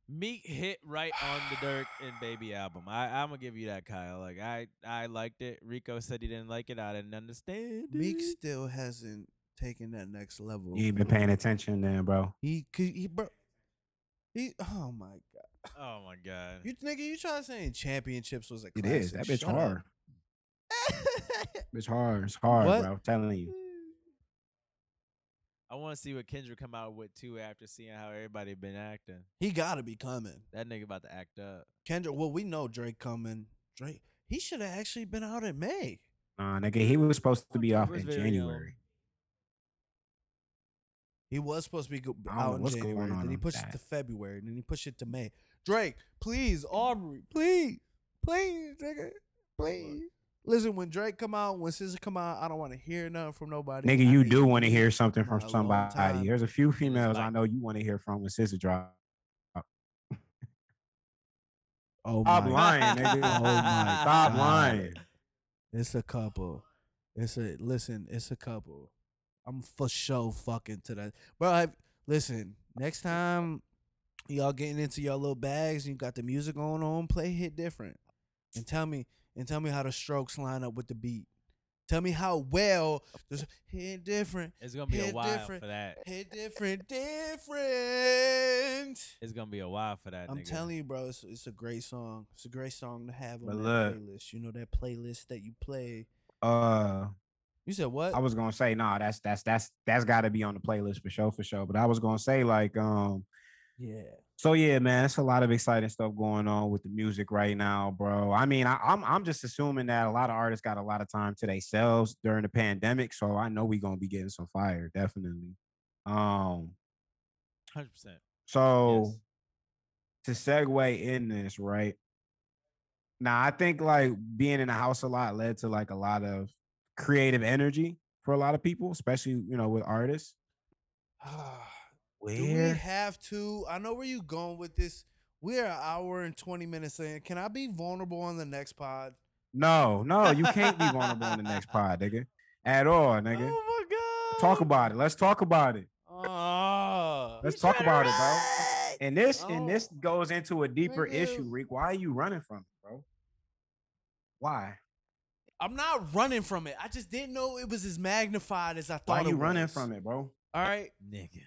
Meek hit right on the Durk and Baby album. I, I'm gonna give you that, Kyle. Like I, I liked it. Rico said he didn't like it. I didn't understand. Meek it. still hasn't taken that next level. You ain't been paying attention then, bro. He could he bro. He oh my god. Oh my god. You nigga, you try saying championships was a It classic. is. That bitch Shut up. hard. (laughs) Bitch hard. It's hard, What? bro. I'm telling you. I want to see what Kendrick come out with too after seeing how everybody been acting. He gotta be coming. That nigga about to act up. Kendrick, well, we know Drake coming. Drake, he should have actually been out in May. Nah, nigga, he was supposed to be off in very, January. He was supposed to be go- know out in what's going January. on Then he with pushed it to February. Then he pushed it to May. Drake, please, Aubrey, please, please, nigga, please. Listen, when Drake come out, when SZA come out, I don't want to hear nothing from nobody. Nigga, I you do want to hear something from somebody. There's a few females I know you want to hear from when SZA drop. (laughs) Oh Stop my, lying, nigga. (laughs) Oh my Stop God. lying. it's a couple. It's a listen. It's a couple. I'm for sure fucking to that, bro. I, listen, next time y'all getting into your little bags and you got the music going on, play hit different, and tell me and tell me how the strokes line up with the beat. Tell me how well this hit different, It's gonna be a Hit while different. for that. hit different, different. It's gonna be a while for that. I'm nigga. telling you, bro, it's, it's a great song. It's a great song to have on But that look. playlist. You know that playlist that you play. Uh, You said what? I was gonna say, nah, that's that's that's that's got to be on the playlist for sure, for sure. But I was gonna say, like, um, yeah. So yeah, man, it's a lot of exciting stuff going on with the music right now, bro. I mean, I, I'm I'm just assuming that a lot of artists got a lot of time to themselves during the pandemic, so I know we're gonna be getting some fire, definitely. Um, Hundred percent. so to segue in this, right? Now, I think like being in the house a lot led to like a lot of creative energy for a lot of people, especially you know with artists. (sighs) Do we have to? I know where you going with this. We're an hour and 20 minutes in. Can I be vulnerable on the next pod? No, no, you can't be (laughs) vulnerable on the next pod, nigga. At all, nigga. Oh my god. Talk about it. Let's talk about it. Oh, Let's talk about it, bro. And this and Oh. this goes into a deeper Nigga. issue, Reek. Why are you running from it, bro? Why? I'm not running from it. I just didn't know it was as magnified as I thought. Why thought. you it running from it, bro? All right, Nigga.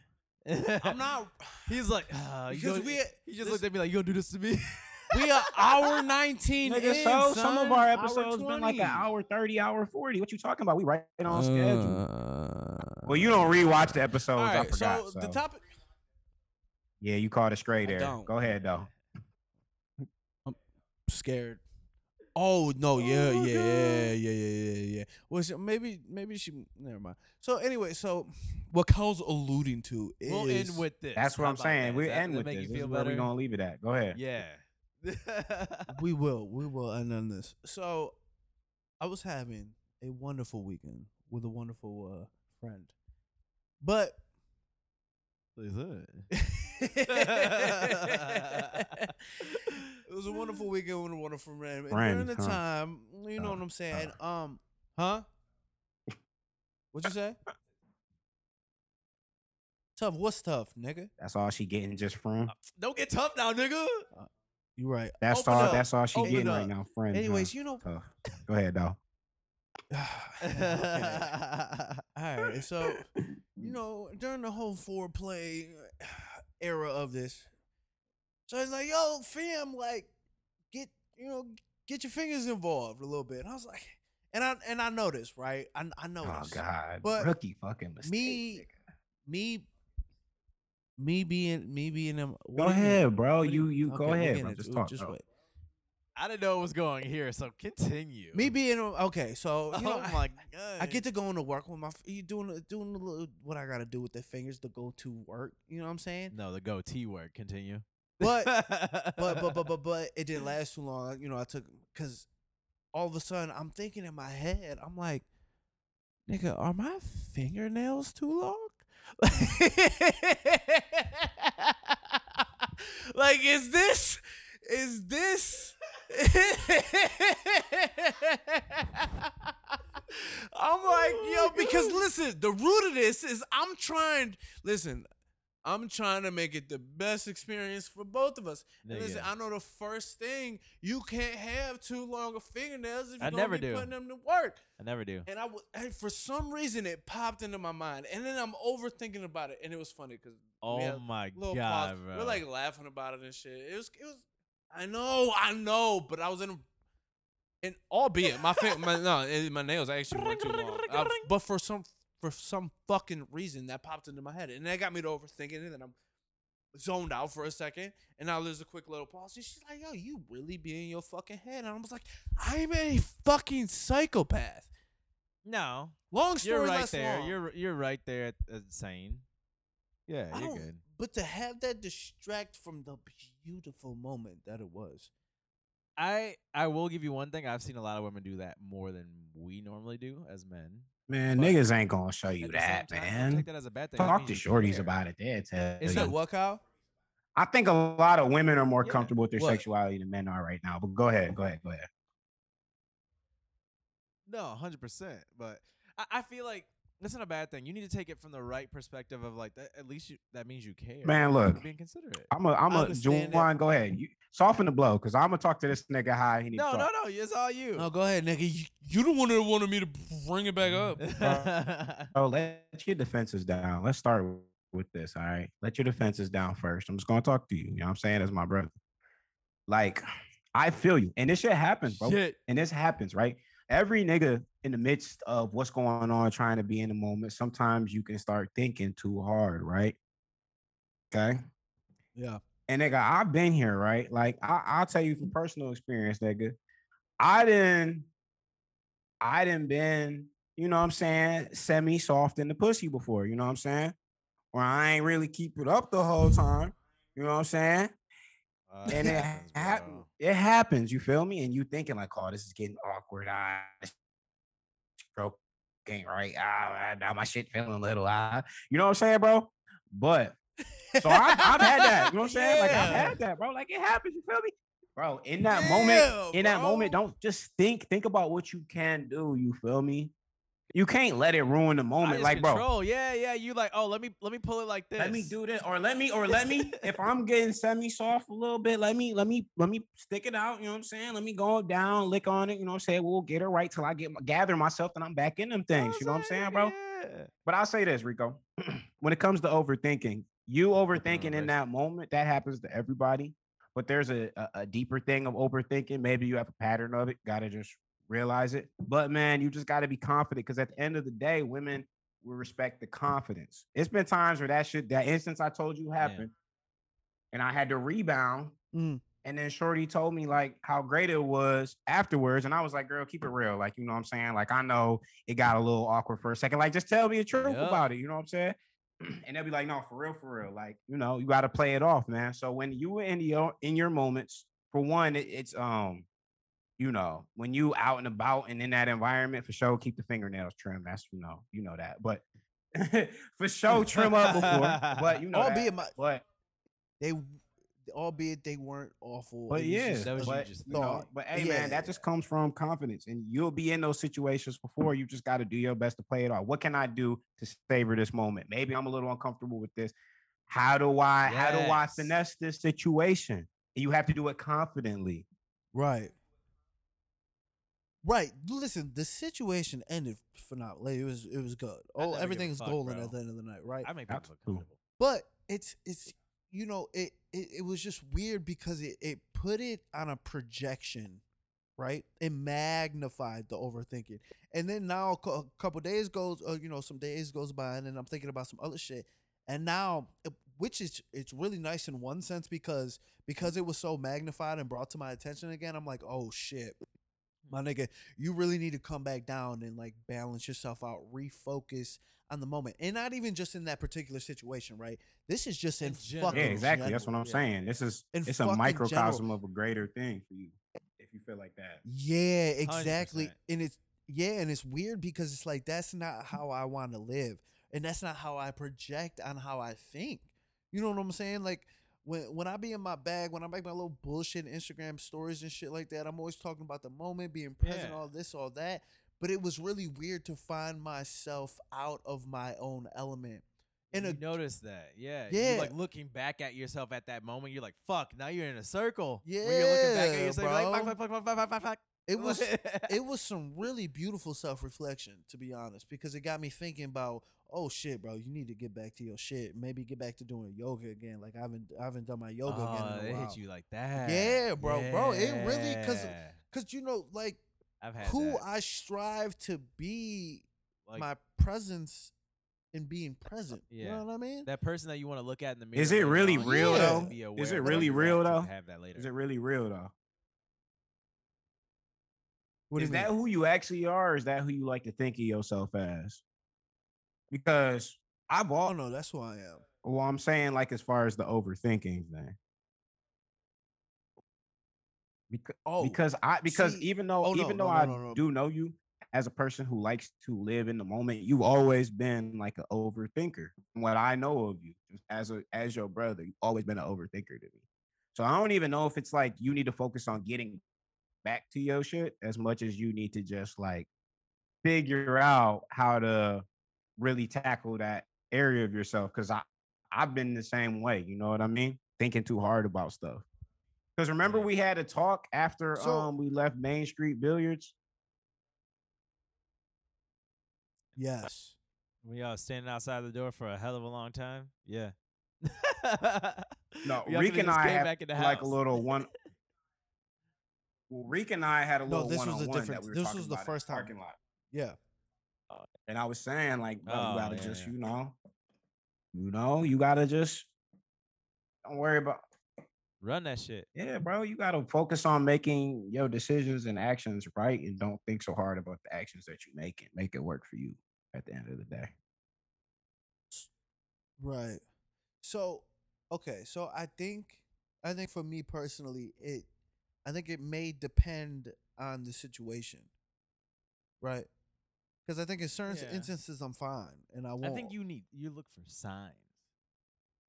I'm (laughs) not. He's like, uh, you Because gonna- we- he just looked at me like, you gonna do this to me? (laughs) We are hour 19 Nigga, in, so some of son. our Hour episodes been like 20. an hour 30, hour 40. What you talking about? We right on schedule. Uh, Well, you don't rewatch the episodes. All I right, forgot. so, So, the topic. yeah, you caught it straight I there. don't. Go ahead though. I'm scared. Oh no! Yeah, Oh, yeah, God. yeah, yeah, yeah, yeah, yeah. Well, she, maybe, maybe she. Never mind. So anyway, so what Kyle's alluding to is We'll end with this. That's what How I'm saying. We end with make this. you This feel is where we better? gonna leave it at. Go ahead. Yeah. (laughs) we will, we will end on this. So, I was having a wonderful weekend with a wonderful uh, friend, but (laughs) it was a wonderful weekend with a wonderful friend. And during Friend, the huh? time, you know Uh, what I'm saying? Um, huh? What'd you say? tough. What's tough, nigga? That's all she getting just from. Don't get tough now, nigga. You right. That's open all. up. That's all she Open getting up. right now. Friend. huh? Anyways, you know. Tough. Go ahead though. (sighs) All right, so you (laughs) know during the whole foreplay era of this, so it's like, yo, fam, like, get you know, get your fingers involved a little bit. And I was like, and I and I noticed, right? I I Oh noticed. God. But Rookie fucking mistake. me- Me, me being me being them. Go ahead, bro. You you go ahead, bro. Just, Just talk. just bro. wait. I didn't know it was going here, so continue. Me being okay, so you (laughs) oh know, oh I- my god. I get to going to work with my you doing doing the little what I gotta do with the fingers to go to work. You know what I'm saying? No, the goatee work. Continue. But but but but (laughs) but but it didn't last too long. You know, I took because all of a sudden I'm thinking in my head, I'm like, nigga, are my fingernails too long? (laughs) like, is this is this? (laughs) I'm like, yo, oh because listen, the root of this is I'm trying. Listen, I'm trying to make it the best experience for both of us. And listen, I know the first thing you can't have too long of fingernails if I you're gonna never be do. putting them to work. I never do. And I w- and for some reason it popped into my mind, and then I'm overthinking about it, and it was funny because Oh my god, bro. We're like laughing about it and shit. It was it was. I know, I know, but I was in. And albeit my fin- my no, my nails actually weren't too long. Uh, but for some for some fucking reason that popped into my head, and that got me to overthinking it. And I'm zoned out for a second, and now there's a quick little pause. And she's like, "Yo, you really be in your fucking head?" And I was like, "I'm a fucking psychopath." no, Long story you're right there. long. You're you're right there at, at sane. Yeah, I you're good. But to have that distract from the beautiful moment that it was. I I will give you one thing. I've seen a lot of women do that more than we normally do as men. Man, But niggas ain't gonna show you At the same that, time, man. Take that as a bad thing. Talk to shorties care. about it. They tell Is you. that what, Kyle? I think a lot of women are more Yeah. comfortable with their What? sexuality than men are right now. But go ahead, go ahead, go ahead. No, hundred percent. But I, I feel like that's not a bad thing. You need to take it from the right perspective of like that. At least you, that means you care. Man, You're look, being considerate. I'm a, I'm I a. Juwan, go ahead. You soften the blow, cause I'm gonna talk to this nigga high. He need No, to no, talk. no. It's all you. No, go ahead, nigga. You, you the one that wanted me to bring it back up. (laughs) Oh, let your defenses down. Let's start with this. All right. Let your defenses down first. I'm just gonna talk to you. You know what I'm saying? As my brother. Like, I feel you. And this shit happens, bro. Shit. And this happens, right? Every nigga in the midst of what's going on, trying to be in the moment, sometimes you can start thinking too hard, right? Okay. Yeah. And nigga, I've been here, right? Like, I, I'll tell you from personal experience, nigga. I didn't, I didn't been, you know what I'm saying, semi-soft in the pussy before, you know what I'm saying? Or I ain't really keep it up the whole time. You know what I'm saying? Uh, and it happens, happens. bro. It happens. You feel me? And you thinking like, oh, this is getting awkward. I this stroke ain't right. Ah, now my shit feeling a little. Ah, you know what I'm saying, bro? But so I, I've had that. You know what I'm (laughs) saying? Like I've had that, bro. Like it happens. You feel me, bro? In that moment, Yeah, in that moment, don't just think. Think about what you can do. You feel me? You can't let it ruin the moment. Like, bro. Yeah, yeah. You like, oh, let me let me pull it like this. let me do this, or let me, or let me. if (laughs) I'm getting semi soft a little bit, let me, let me, let me stick it out. You know what I'm saying? Let me go down, lick on it. You know what I'm saying? We'll get it right till I get my, gather myself, and I'm back in them things. You know what I'm saying, bro? Yeah. But I'll say this, Rico. (clears throat) when it comes to overthinking, you overthinking in that moment, that happens to everybody. But there's a, a, a deeper thing of overthinking. Maybe you have a pattern of it. Gotta just realize it. But man, you just gotta be confident because at the end of the day, women will respect the confidence. It's been times where that shit, that instance I told you happened, and I had to rebound. Mm. And then Shorty told me like how great it was afterwards. And I was like, girl, keep it real. Like, you know what I'm saying? Like, I know it got a little awkward for a second. Like, just tell me the truth about it. You know what I'm saying? (clears throat) And they'll be like, no, for real, for real. Like, you know, you got to play it off, man. So when you were in your in your moments, for one, it, it's um, you know, when you out and about and in that environment, for sure, keep the fingernails trimmed. That's you know, you know that. But (laughs) for sure, trim up before. But (laughs) you know, Albeit that. my- but They, albeit they weren't awful. But yeah, just- That was you but, just you know, but hey, Yeah. man, that just comes from confidence, and you'll be in those situations before. You just got to do your best to play it off. What can I do to savor this moment? Maybe I'm a little uncomfortable with this. How do I? How do I Yes. finesse this situation? And you have to do it confidently. Right. Right. Listen, the situation ended phenomenally. It was it was good. Oh, never give everything's fuck, golden bro. at the end of the night, right? I make people That's cool. comfortable. But it's it's you know it it, it was just weird because it it put it on a projection, right? It magnified the overthinking, and then now a couple days goes, uh, you know, some days goes by, and then I'm thinking about some other shit, and now which is it's really nice in one sense because because it was so magnified and brought to my attention again. I'm like, oh shit. Mm-hmm. My nigga, you really need to come back down and like balance yourself out, refocus on the moment, and not even just in that particular situation, right? This is just in, In general. fucking Yeah, exactly. That's what. I'm yeah. saying. This is In it's a microcosm general. of a greater thing for you. If you feel like that. Yeah, exactly. 100%. And it's yeah, and it's weird because it's like that's not how I want to live, and that's not how I project on how I think. You know what I'm saying? Like when when I be in my bag, when I make my little bullshit Instagram stories and shit like that, I'm always talking about the moment, being present, Yeah. all this, all that. But it was really weird to find myself out of my own element. And you a notice that, yeah. Yeah. You like looking back at yourself at that moment. You're like, "Fuck!" Now you're in a circle. Yeah, when you're looking back at yourself, you're like, "Fuck, fuck, fuck, fuck, fuck, fuck, fuck." it was it (laughs) was some really beautiful self reflection, to be honest, because it got me thinking about, oh shit, bro, you need to get back to your shit. Maybe get back to doing yoga again. Like I haven't I haven't done my yoga oh, again in they a while. hit you like that. Yeah, bro, bro, it really- 'cause Cause you know, like I've had who that. I strive to be, like my presence in being present. You Yeah. know what I mean? that person that you want to look at in the mirror. Is it really oh, on, real, have though? Is it really real, have to though? Have that later. Is it really real though? what do is that who you actually are, or is that who you like to think of yourself as? Because I've all no, that's who I am. well, I'm saying like as far as the overthinking thing. Because, Oh, because I because see- even though oh, no, even though no, I no, no. do know you as a person who likes to live in the moment, you've always been like an overthinker. What I know of you, as a as your brother, you've always been an overthinker to me. So I don't even know if it's like you need to focus on getting back to your shit as much as you need to just like figure out how to really tackle that area of yourself. Cause I I've been the same way, you know what I mean? Thinking too hard about stuff. Because remember Yeah. we had a talk after So- um we left Main Street Billiards. Yes. We all standing outside the door for a hell of a long time. Yeah. No, (laughs) Reek and I came had back in the like a little one. (laughs) Well, Reek and I had a No, little this was one-on-one that different- we were this talking was the about first time. parking lot. Yeah. And I was saying, like, bro, Oh, you gotta yeah, just, yeah. you know, you know, you gotta just don't worry about Run that shit. yeah, bro. You gotta focus on making your decisions and actions right and don't think so hard about the actions that you make and make it work for you at the end of the day. Right. So, okay. So I think, I think for me personally, it, I think it may depend on the situation. Right. Because I think in certain Yeah. instances I'm fine and I won't. I think you need you look for signs.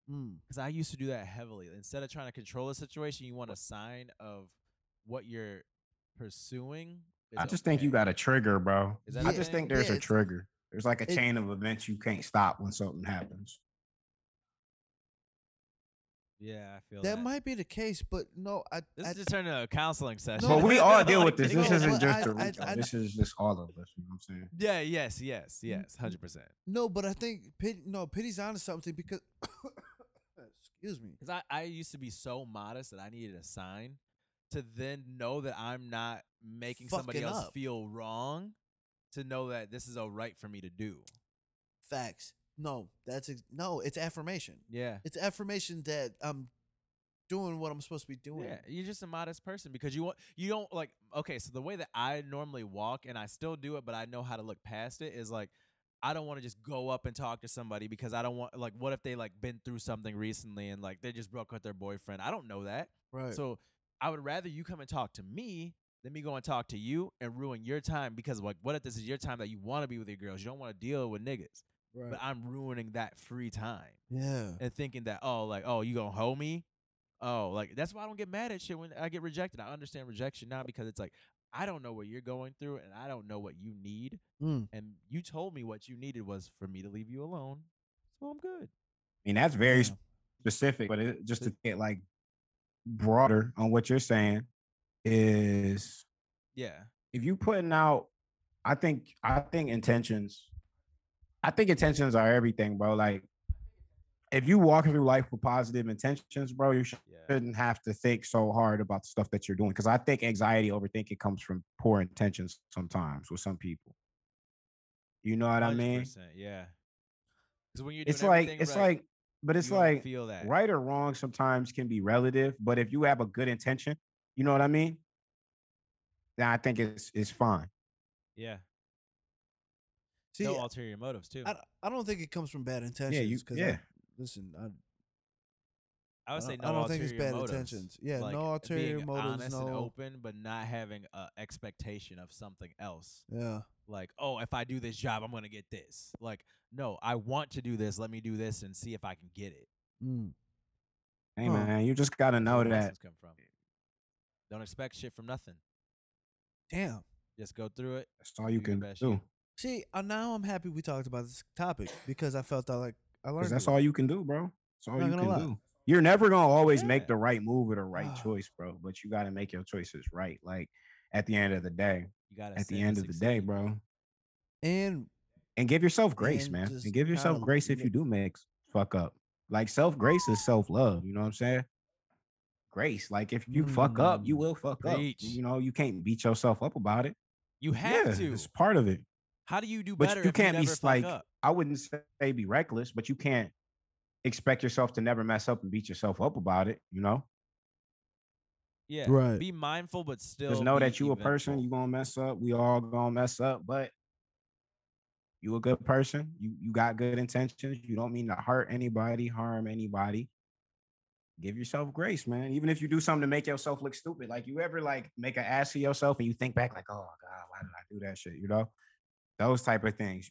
Mm. Because I used to do that heavily. Instead of trying to control a situation, you want a sign of what you're pursuing is I just think you okay. got a trigger, bro. Is that I a just thing? think there's Yeah, a it's- trigger. There's like a it- chain of events you can't stop when something happens. Yeah, I feel That that. might be the case, but no, I. This I is just turning into a counseling session. But we all deal with this. This isn't just I- a I- Rico. I- This is just all of us. You know what I'm saying? Yeah. Yes. Yes. Yes. Hundred percent. no, but I think Pit, no, Pity's onto something because. (coughs) excuse me. Because I, I used to be so modest that I needed a sign to then know that I'm not making somebody else up. feel wrong. To know that this is all right for me to do. Facts. No, that's ex- no. It's affirmation. Yeah. It's affirmation that I'm doing what I'm supposed to be doing. Yeah, you're just a modest person because you want you don't like okay, so the way that I normally walk and I still do it, but I know how to look past it is like I don't want to just go up and talk to somebody because I don't want like what if they like been through something recently and like they just broke up their boyfriend. I don't know that. Right. So I would rather you come and talk to me than me go and talk to you and ruin your time because like what if this is your time that you want to be with your girls? You don't want to deal with niggas. Right. But I'm ruining that free time yeah. and thinking that oh like oh you gonna hold me oh like that's why i don't get mad at shit when i get rejected i understand rejection now because it's like i don't know what you're going through and i don't know what you need Mm. and you told me what you needed was for me to leave you alone so i'm good I mean, that's very Yeah. specific, but it, just to get like broader on what you're saying is yeah if you putting out, I think I think intentions, I think intentions are everything, bro. Like if you walk through life with positive intentions, bro, you shouldn't have to think so hard about the stuff that you're doing. Because I think anxiety, overthinking comes from poor intentions sometimes with some people. You know what I mean? yeah because when you're It's like it's right, like, but it's like feel that right or wrong sometimes can be relative. But if you have a good intention, you know what I mean? Then I think it's it's fine. yeah See, no ulterior motives too I, I don't think it comes from bad intentions. Yeah, you 'cause yeah. I, listen, I, I would I say don't- no I don't think it's bad motives. intentions. Yeah, like, no ulterior being motives, honest and no- open but not having a expectation of something else yeah. like, oh, if I do this job, I'm gonna get this. Like, no, I want to do this. Let me do this and see if I can get it. Mm. Hey Huh. man, you just gotta know where that come from. Don't expect shit from nothing. Damn. Just go through it. that's all you can do. you. See, uh, now I'm happy we talked about this topic because I felt that like I learned. Because that's a lot. all you can do, bro. That's all you can lie. do. You're never gonna always Yeah. make the right move or the right Ah. choice, bro. But you gotta make your choices right. Like at the end of the day, You gotta. at the end of the day, bro. And And give yourself grace, And man. And give yourself grace if you do make fuck up. Like self grace is self love. You know what I'm saying? Grace. Like if you fuck up, you Mm. will fuck Preach. up. You know, you can't beat yourself up about it. You have yeah, to. it's part of it. How do you do better? But you if can't you be never s- like up? I wouldn't say be reckless, but you can't expect yourself to never mess up and beat yourself up about it. You know, Yeah. Right. Be mindful, but still. just know that you a person. eventful. You gonna mess up. We all gonna mess up, but you a good person. You you got good intentions. You don't mean to hurt anybody, harm anybody. Give yourself grace, man. Even if you do something to make yourself look stupid, like you ever like make an ass of yourself and you think back like, oh God, why did I do that shit? You know, those type of things.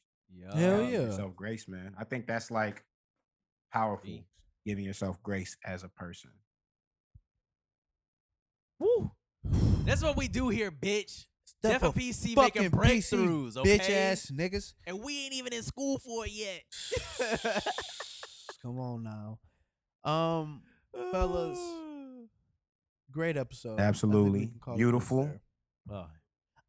Hell yeah. yourself grace, man. I think that's like powerful. Facts. Giving yourself grace as a person. Woo. That's what we do here, bitch. Step Def up PC fucking making PC, breakthroughs, okay? bitch ass niggas. And we ain't even in school for it yet. Come on now. Um, Fellas. (sighs) great episode. I think we Absolutely. can call it quits Beautiful. Oh,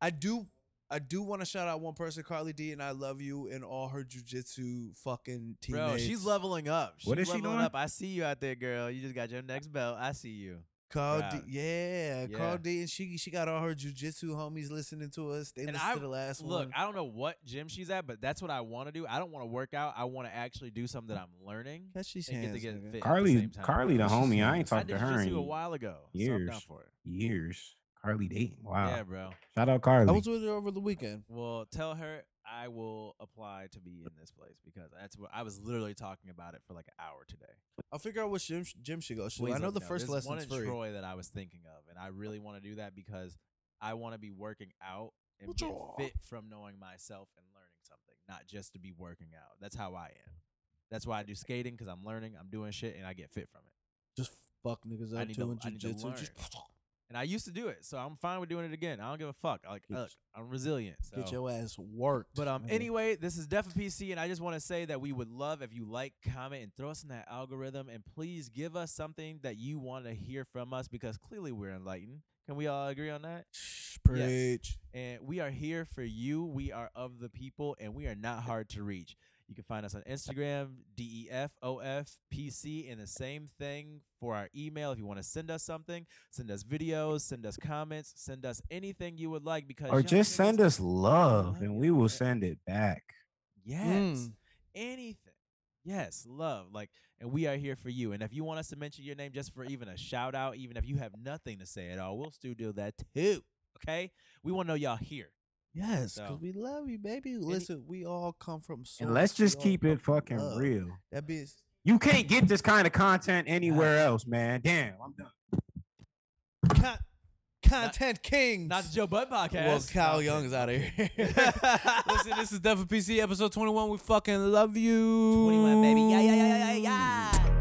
I do I do want to shout out one person, Carly D, and I love you and all her jujitsu fucking teammates. bro, she's leveling up. She's What is she leveling doing? up. I see you out there, girl. You just got your next belt. I see you. Carl Proud. D, yeah, Yeah. Carl D, and she she got all her jujitsu homies listening to us. They And listened I- to the last Look, one. I don't know what gym she's at, but that's what I want to do. I don't want to work out. I want to actually do something that I'm learning Catch these and get to hands, get nigga. fit. at the Carly, same time. Carly, the homie. I ain't I talked did to her jiu-jitsu a while ago. So I'm down years. for it. years. Carly dating. Wow. Yeah, bro. Shout out Carly. I was with her over the weekend. Well, tell her I will apply to be in this place because that's what I was literally talking about it for like an hour today. I'll figure out which gym gym she goes to. Please I know the me first There's one in free. Troy that I was thinking of, and I really want to do that because I want to be working out and get fit from knowing myself and learning something, not just to be working out. That's how I am. That's why I do skating because I'm learning, I'm doing shit, and I get fit from it. Just fuck niggas I up need too to- in I need to jujitsu. Just (sniffs) And I used to do it, so I'm fine with doing it again. I don't give a fuck. Like, Get look, I'm resilient. So. Get your ass worked. But um, anyway, this is Def of PC, and I just want to say that we would love if you like, comment, and throw us in that algorithm, and please give us something that you want to hear from us because clearly we're enlightened. Can we all agree on that? Shh, preach. And we are here for you. We are of the people, and we are not hard to reach. You can find us on Instagram, E DEFOFPC, and the same thing for our email. If you want to send us something, send us videos, send us comments, send us anything you would like. Because Or just send us love love and we will send it back. Yes. Mm. Anything. Yes, love. Like, and we are here for you. And if you want us to mention your name just for even a shout out, even if you have nothing to say at all, we'll still do that too. Okay? We want to know y'all here. Yes, So- because we love you, baby. Listen, we all come from. And let's just keep it fucking love. real. That means You can't get this kind of content anywhere else, man. Damn, I'm done. con- content king. Not the Joe Bud podcast. well, Kyle No, Young is out of here. (laughs) Listen, this is Def of PC episode 21. We fucking love you. 21, baby. Yeah, yeah, yeah, yeah, yeah.